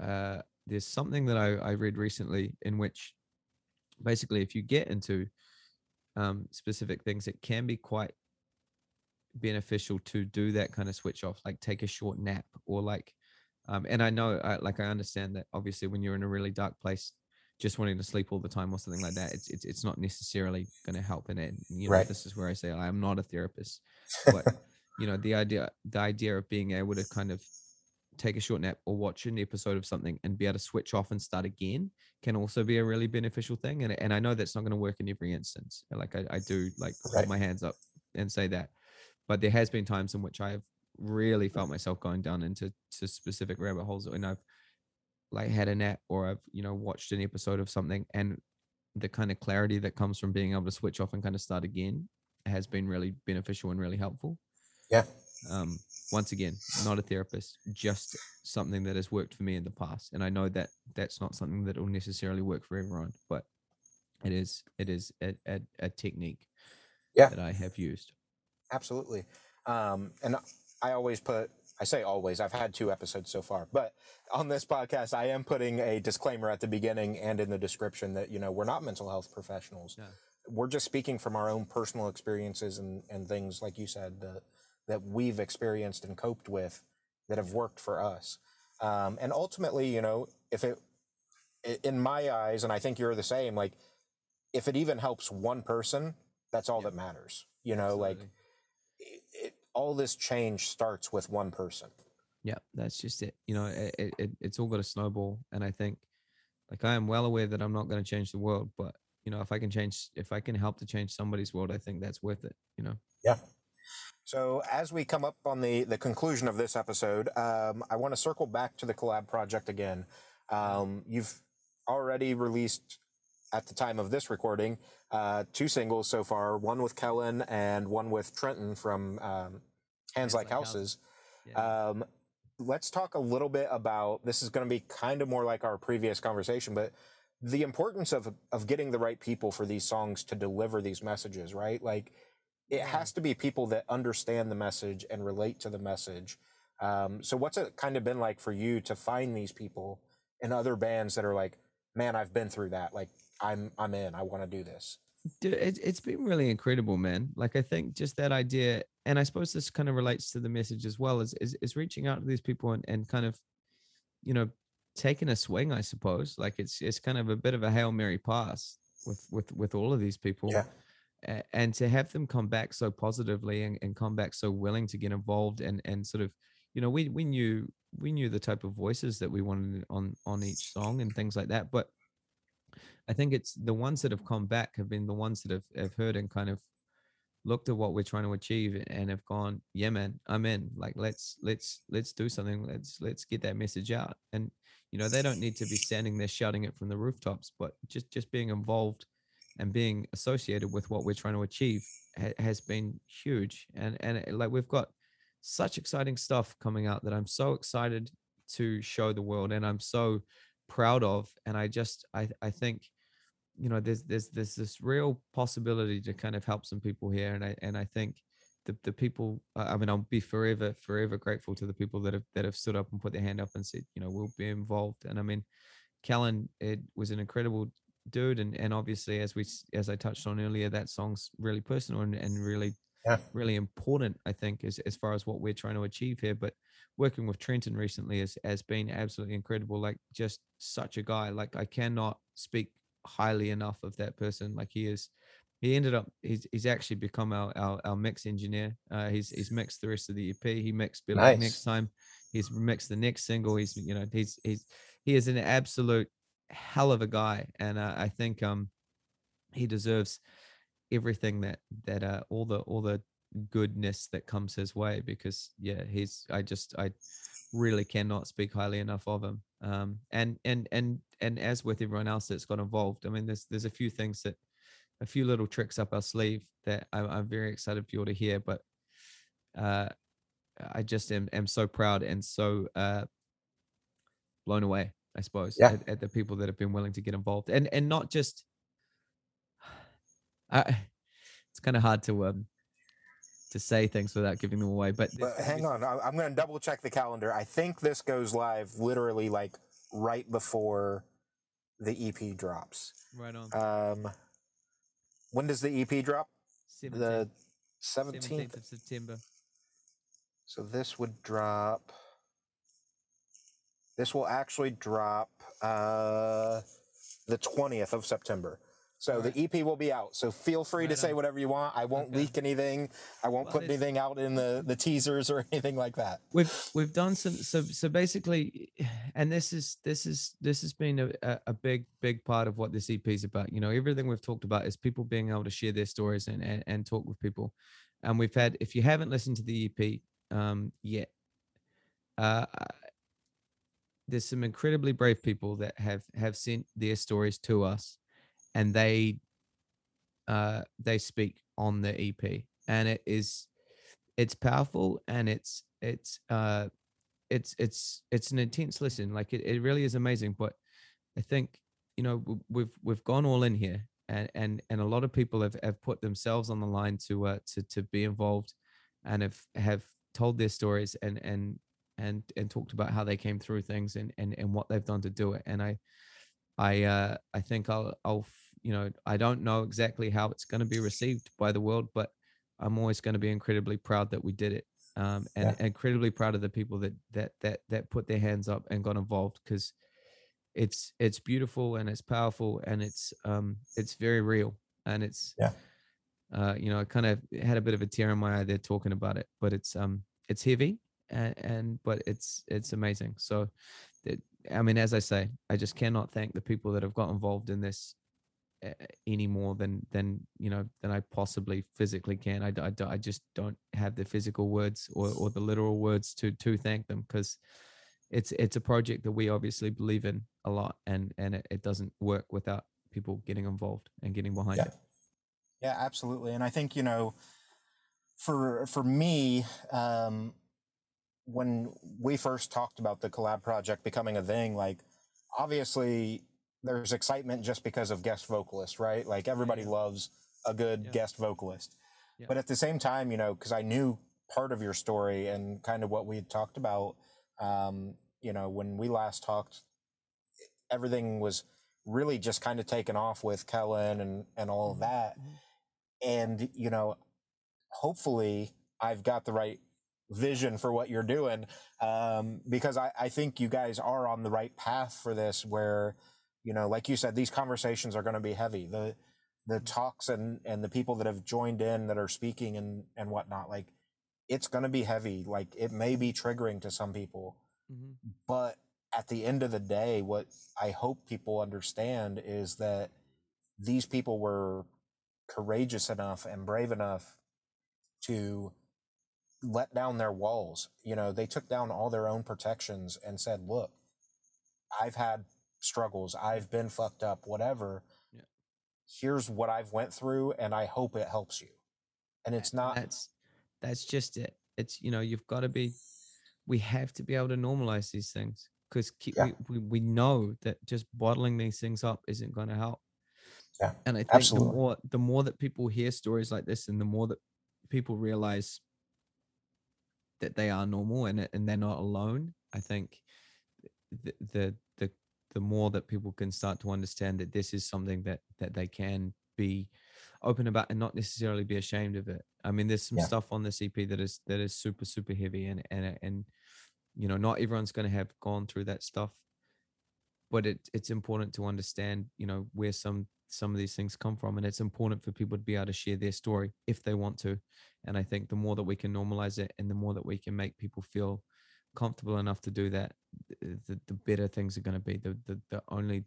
uh there's something that i i read recently in which basically if you get into um specific things it can be quite beneficial to do that kind of switch off like take a short nap or like um and i know I, like i understand that obviously when you're in a really dark place just wanting to sleep all the time or something like that, it's it's, it's not necessarily going to help. in it, you know, Right. this is where I say I am not a therapist, but you know, the idea the idea of being able to kind of take a short nap or watch an episode of something and be able to switch off and start again can also be a really beneficial thing. And and I know that's not going to work in every instance. Like I, I do like Right. hold my hands up and say that, but there has been times in which I have really felt myself going down into to specific rabbit holes and I've like had a nap or I've you know watched an episode of something and the kind of clarity that comes from being able to switch off and kind of start again has been really beneficial and really helpful. Yeah. Um, once again, not a therapist, just something that has worked for me in the past, and I know that that's not something that will necessarily work for everyone, but it is it is a, a, a technique Yeah. that I have used. Absolutely. Um, and I always put, I say always, I've had two episodes so far, but on this podcast, I am putting a disclaimer at the beginning and in the description that, you know, we're not mental health professionals. No. We're just speaking from our own personal experiences and, and things, like you said, that, that we've experienced and coped with that have worked for us. Um, and ultimately, you know, if it, in my eyes, and I think you're the same, like, if it even helps one person, that's all that matters. You know, like, Absolutely. it, all this change starts with one person. yeah that's just it you know it, it, it- it's all got a snowball and i think like i am well aware that i'm not going to change the world but you know if i can change if i can help to change somebody's world i think that's worth it you know Yeah. So as we come up on the the conclusion of this episode, um, I want to circle back to the collab project again. Um, you've already released at the time of this recording uh, two singles so far, one with Kellin and one with Trenton from um, Hands Like Houses. Um, let's talk a little bit about this is going to be kind of more like our previous conversation, but the importance of of getting the right people for these songs to deliver these messages, right? Like it Yeah. has to be people that understand the message and relate to the message. Um, so what's it kind of been like for you to find these people in other bands that are like, man, I've been through that. Like I'm I'm in. I want to do this. Dude, it, it's been really incredible, man. Like I think just that idea, and I suppose this kind of relates to the message as well, is is, is reaching out to these people and, and kind of, you know, taking a swing. I suppose like it's it's kind of a bit of a hail mary pass with with with all of these people, Yeah. And to have them come back so positively and, and come back so willing to get involved and and sort of, you know, we we knew we knew the type of voices that we wanted on on each song and things like that, but I think it's the ones that have come back have been the ones that have, have heard and kind of looked at what we're trying to achieve and have gone, yeah, man, I'm in. Like let's let's let's do something. Let's let's get that message out. And you know, they don't need to be standing there shouting it from the rooftops, but just just being involved and being associated with what we're trying to achieve ha- has been huge. And and it- like we've got such exciting stuff coming out that I'm so excited to show the world and I'm so proud of. And I just I I think you know there's there's there's this real possibility to kind of help some people here and i and i think the, the people i mean i'll be forever forever grateful to the people that have that have stood up and put their hand up and said you know we'll be involved and i mean Kellin it was an incredible dude and and obviously as we as i touched on earlier that song's really personal and, and really Yeah. really important i think as, as far as what we're trying to achieve here but working with trenton recently has, has been absolutely incredible like just such a guy like i cannot speak highly enough of that person like he is he ended up he's, he's actually become our, our our mix engineer uh he's he's mixed the rest of the ep he mixed Be Like Nice. next time he's mixed the next single he's you know he's he's he is an absolute hell of a guy and uh, i think um he deserves everything that that uh all the all the goodness that comes his way because yeah he's i just i really cannot speak highly enough of him um and and and and as with everyone else that's got involved i mean there's there's a few things that a few little tricks up our sleeve that i'm, I'm very excited for you all to hear but uh i just am, am so proud and so uh blown away i suppose Yeah. at, at the people that have been willing to get involved and and not just I, it's kind of hard to um to say things without giving them away but, But hang on, I'm going to double check the calendar. I think this goes live literally like right before the EP drops. right on Um, when does the EP drop? 17th, The 17th 17th. of september So this would drop. This will actually drop uh, the 20th of September. So Alright. the EP will be out. So feel free to Right say whatever you want. I won't Okay. leak anything. I won't Well, put anything out in the, the teasers or anything like that. we've we've done some so so basically and this is this is this has been a, a, a big big part of what this ep is about you know everything we've talked about is people being able to share their stories and and, and talk with people and we've had if you haven't listened to the ep um yet uh there's some incredibly brave people that have have sent their stories to us and they uh they speak on the ep and it is it's powerful and it's it's uh it's it's it's an intense listen like it, it really is amazing but i think you know we've we've gone all in here and and and a lot of people have, have put themselves on the line to uh to to be involved and have have told their stories and and and and talked about how they came through things and and and what they've done to do it and i i uh i think i'll i'll you know i don't know exactly how it's going to be received by the world but i'm always going to be incredibly proud that we did it um and incredibly proud of the people that that that that put their hands up and got involved because it's it's beautiful and it's powerful and it's um it's very real and it's Yeah. uh you know i kind of had a bit of a tear in my eye there talking about it but it's um it's heavy and, and but it's it's amazing so that i mean as i say i just cannot thank the people that have got involved in this uh, any more than than you know than i possibly physically can I I just don't have the physical words or, or the literal words to to thank them because it's it's a project that we obviously believe in a lot and and it, it doesn't work without people getting involved and getting behind Yeah. it Yeah, absolutely. And I think, you know, for for me, um, when we first talked about the collab project becoming a thing, like obviously there's excitement just because of guest vocalists, right? Like everybody yeah. loves a good Yeah. guest vocalist. Yeah. But at the same time, you know, because I knew part of your story and kind of what we had talked about, um, you know, when we last talked, everything was really just kind of taken off with Kellin and and all of Mhm, that. mhm. And you know, hopefully, I've got the right vision for what you're doing um, because I, I think you guys are on the right path for this. Where you know, like you said, these conversations are going to be heavy. The the talks and and the people that have joined in that are speaking and and whatnot, like it's going to be heavy. Like it may be triggering to some people Mhm. but at the end of the day what i hope people understand is that these people were courageous enough and brave enough to let down their walls. You know they took down all their own protections and said look i've had struggles. I've been fucked up whatever. Yeah. here's what i've went through and i hope it helps you. And it's not that's that's just it. It's you know you've got to be we have to be able to normalize these things because Yeah. we, we, we know that just bottling these things up isn't going to help. Yeah, and i think absolutely. the more the more that people hear stories like this and the more that people realize that they are normal and and they're not alone i think the the the, the more that people can start to understand that this is something that that they can be open about and not necessarily be ashamed of it i mean there's some Yeah. stuff on this ep that is that is super super heavy and and uh, and you know not everyone's going to have gone through that stuff but it, it's important to understand you know where some some of these things come from and it's important for people to be able to share their story if they want to and i think the more that we can normalize it and the more that we can make people feel comfortable enough to do that the, the better things are going to be the, the the only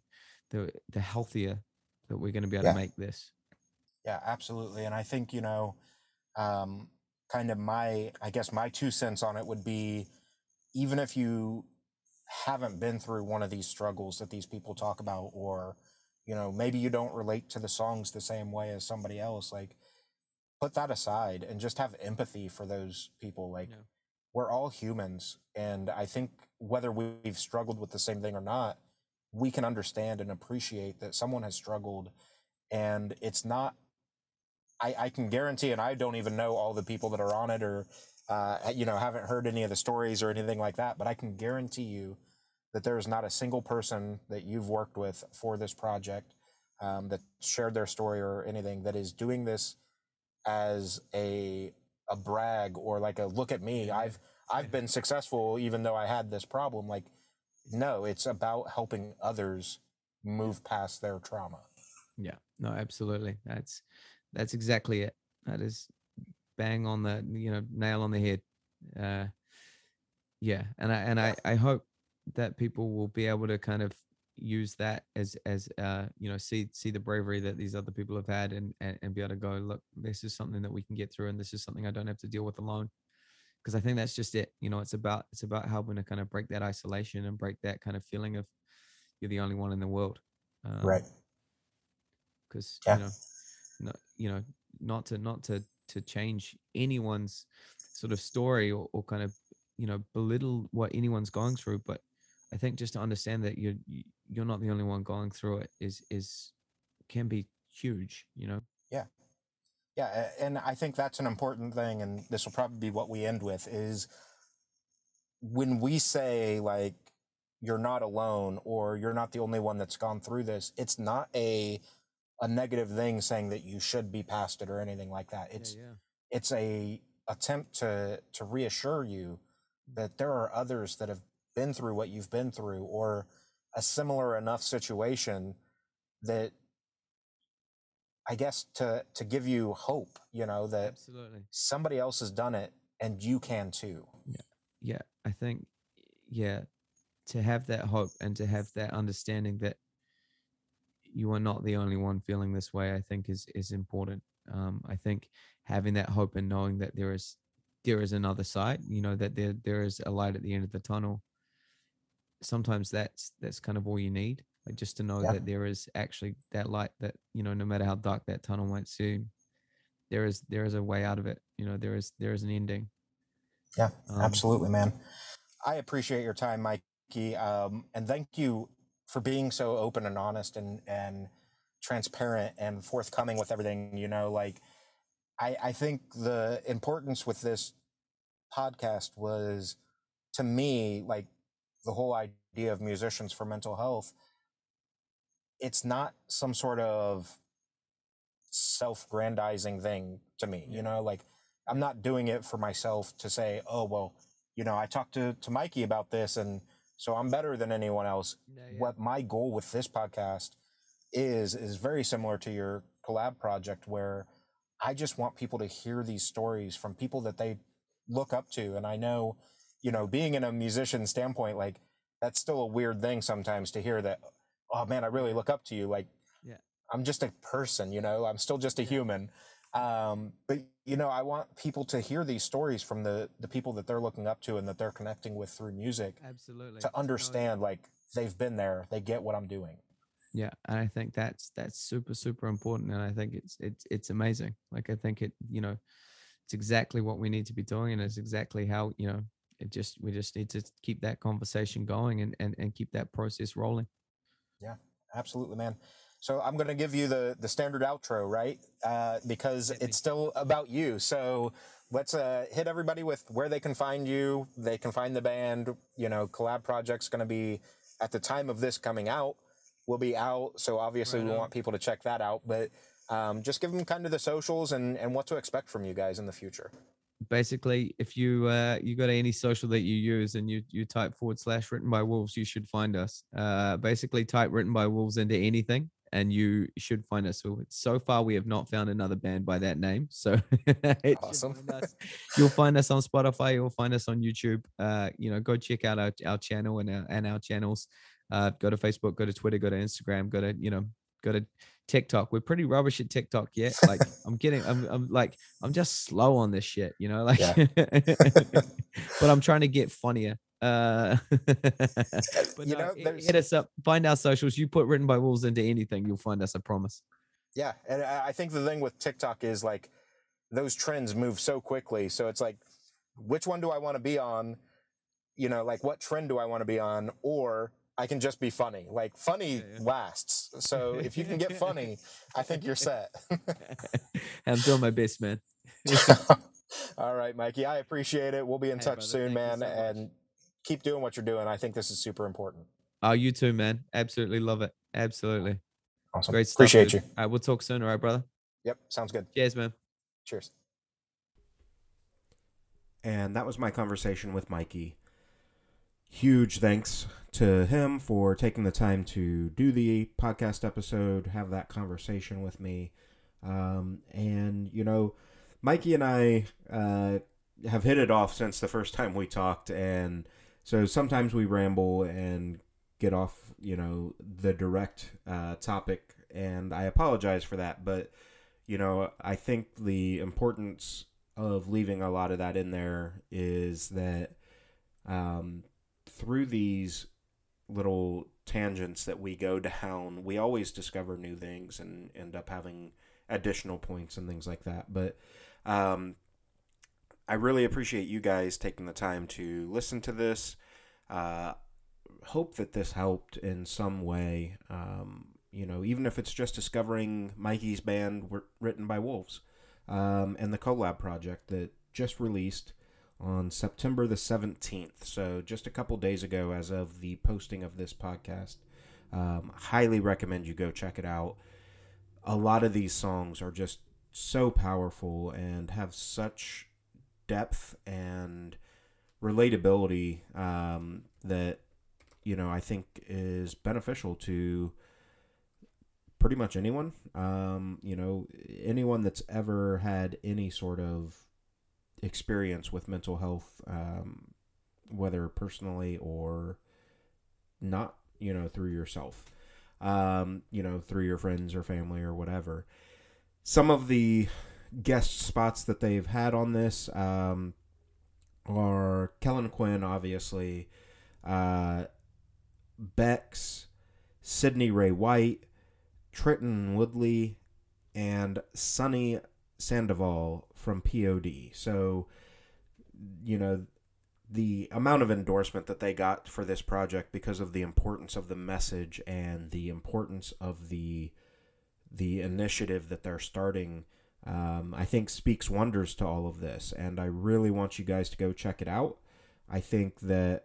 the the healthier that we're going to be able Yeah. to make this Yeah, absolutely. And I think, you know, um, kind of my, I guess my two cents on it would be even if you haven't been through one of these struggles that these people talk about, or, you know, maybe you don't relate to the songs the same way as somebody else, like, put that aside and just have empathy for those people. Like, Yeah. we're all humans. And I think whether we've struggled with the same thing or not, we can understand and appreciate that someone has struggled and it's not I, I can guarantee, and I don't even know all the people that are on it, or uh, you know, haven't heard any of the stories or anything like that. But I can guarantee you that there is not a single person that you've worked with for this project um, that shared their story or anything that is doing this as a a brag or like a look at me. I've I've been successful even though I had this problem. Like, no, it's about helping others move past their trauma. Yeah, no, absolutely. That's that's exactly it. That is bang on the you know nail on the head. Uh, yeah, and I and I I hope that people will be able to kind of use that as as uh you know see see the bravery that these other people have had and, and and be able to go look this is something that we can get through and this is something i don't have to deal with alone. Because i think that's just it you know it's about it's about helping to kind of break that isolation and break that kind of feeling of you're the only one in the world. Um, right. because yeah. you know not you know not to not to to change anyone's sort of story or, or kind of you know belittle what anyone's going through but i think just to understand that you're you're not the only one going through it is is can be huge you know? Yeah. Yeah and i think that's an important thing and this will probably be what we end with is when we say like you're not alone or you're not the only one that's gone through this it's not a a negative thing saying that you should be past it or anything like that. It's yeah, yeah. it's a attempt to to reassure you that there are others that have been through what you've been through or a similar enough situation that I guess to to give you hope, you know, that Absolutely. somebody else has done it and you can too. Yeah. Yeah. I think yeah, to have that hope and to have that understanding that you are not the only one feeling this way, I think is is important. Um, I think having that hope and knowing that there is there is another side, you know, that there there is a light at the end of the tunnel sometimes that's that's kind of all you need like just to know yeah. that there is actually that light that you know no matter how dark that tunnel might seem there is there is a way out of it you know there is there is an ending yeah um, absolutely man i appreciate your time mikey um, and thank you for being so open and honest and and transparent and forthcoming with everything you know like i i think the importance with this podcast was to me like the whole idea of musicians for mental health, it's not some sort of self-grandizing thing to me. You know, like I'm not doing it for myself to say, oh well, you know, I talked to to Mikey about this, and so I'm better than anyone else. Yeah, yeah. What my goal with this podcast is is very similar to your collab project, where I just want people to hear these stories from people that they look up to, and I know you know, being in a musician standpoint, like that's still a weird thing sometimes to hear that, oh man, I really look up to you. Like, yeah. I'm just a person, you know, I'm still just a yeah. human. Um, but you know, I want people to hear these stories from the the people that they're looking up to and that they're connecting with through music. Absolutely. To understand, like they've been there, they get what I'm doing. Yeah, and I think that's that's super super important, and I think it's it's it's amazing. Like I think it, you know, it's exactly what we need to be doing, and it's exactly how you know it just we just need to keep that conversation going and and, and keep that process rolling. Yeah absolutely man. So i'm going to give you the the standard outro right? Uh, because it's still about you. So let's uh, hit everybody with where they can find you. They can find the band. You know collab project's going to be at the time of this coming out will be out. So obviously right we want people to check that out. But um, just give them kind of the socials and, and what to expect from you guys in the future basically if you uh you got any social that you use and you you type forward slash written by wolves you should find us. Uh basically type written by wolves into anything and you should find us. So far we have not found another band by that name. So awesome. you'll find us on spotify you'll find us on youtube. Uh you know go check out our, our channel and our, and our channels. Uh go to facebook go to twitter go to instagram go to you know go to TikTok. We're pretty rubbish at TikTok yet. Like I'm getting, I'm, I'm like, I'm just slow on this shit, you know, like, yeah. but I'm trying to get funnier. Uh, but you no, know, hit us up, find our socials. You put written by wolves into anything, you'll find us. I promise. Yeah, and I think the thing with TikTok is like those trends move so quickly. So it's like, which one do I want to be on? You know, like what trend do I want to be on? Or I can just be funny. Like funny yeah, yeah. lasts. So if you can get funny, I think you're set. I'm doing my best, man. All right, Mikey. I appreciate it. We'll be in hey, touch brother, soon, man. So and keep doing what you're doing. I think this is super important. Oh, you too, man. Absolutely love it. Absolutely. Awesome. Great stuff. Appreciate dude. you. All right, we'll talk soon. All right, brother. Yep. Sounds good. Cheers, man. Cheers. And that was my conversation with Mikey huge thanks to him for taking the time to do the podcast episode, have that conversation with me. Um, and, you know, Mikey and I uh, have hit it off since the first time we talked. And so sometimes we ramble and get off, you know, the direct uh, topic. And I apologize for that. But, you know, I think the importance of leaving a lot of that in there is that um, through these little tangents that we go down, we always discover new things and end up having additional points and things like that. But um, I really appreciate you guys taking the time to listen to this. Uh, hope that this helped in some way. Um, you know, even if it's just discovering Mikey's band written by wolves um, and the collab project that just released on September the 17th. So, just a couple days ago, as of the posting of this podcast. Um, highly recommend you go check it out. A lot of these songs are just so powerful and have such depth and relatability um, that, you know, I think is beneficial to pretty much anyone. Um, you know, anyone that's ever had any sort of experience with mental health, um, whether personally or not, you know, through yourself, um, you know, through your friends or family or whatever. Some of the guest spots that they've had on this um, are Kellin Quinn, obviously, uh, Bex, Sydney Rae White, Trenton Woodley, and Sonny Sandoval from POD. So, you know, the amount of endorsement that they got for this project because of the importance of the message and the importance of the the initiative that they're starting um, I think speaks wonders to all of this. And I really want you guys to go check it out. I think that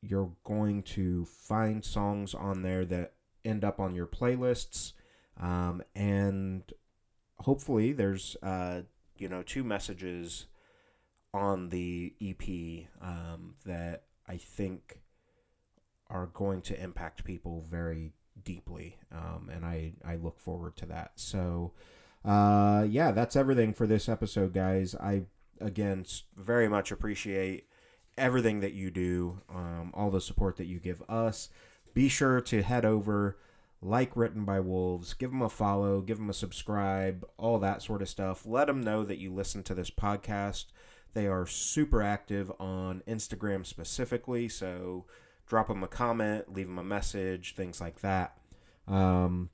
you're going to find songs on there that end up on your playlists. Um, and hopefully there's uh, you know two messages on the EP um, that I think are going to impact people very deeply, um, and I I look forward to that. So, uh, yeah, that's everything for this episode, guys. I again very much appreciate everything that you do, um, all the support that you give us. Be sure to head over like Written by Wolves, give them a follow, give them a subscribe, all that sort of stuff. Let them know that you listen to this podcast. They are super active on Instagram specifically, so drop them a comment, leave them a message, things like that. Um,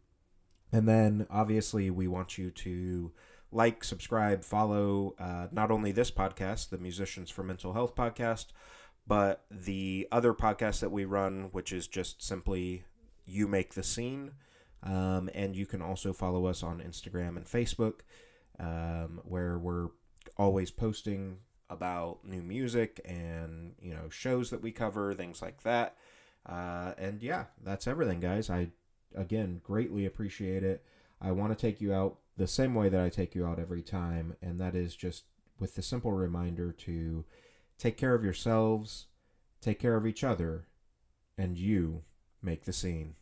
and then obviously, we want you to like, subscribe, follow uh, not only this podcast, the Musicians for Mental Health podcast, but the other podcast that we run, which is just simply you Make the Scene. Um, and you can also follow us on Instagram and Facebook, um, where we're always posting about new music and you know shows that we cover, things like that. Uh, and yeah, that's everything, guys. I again greatly appreciate it. I want to take you out the same way that I take you out every time, and that is just with the simple reminder to take care of yourselves, take care of each other, and you make the scene.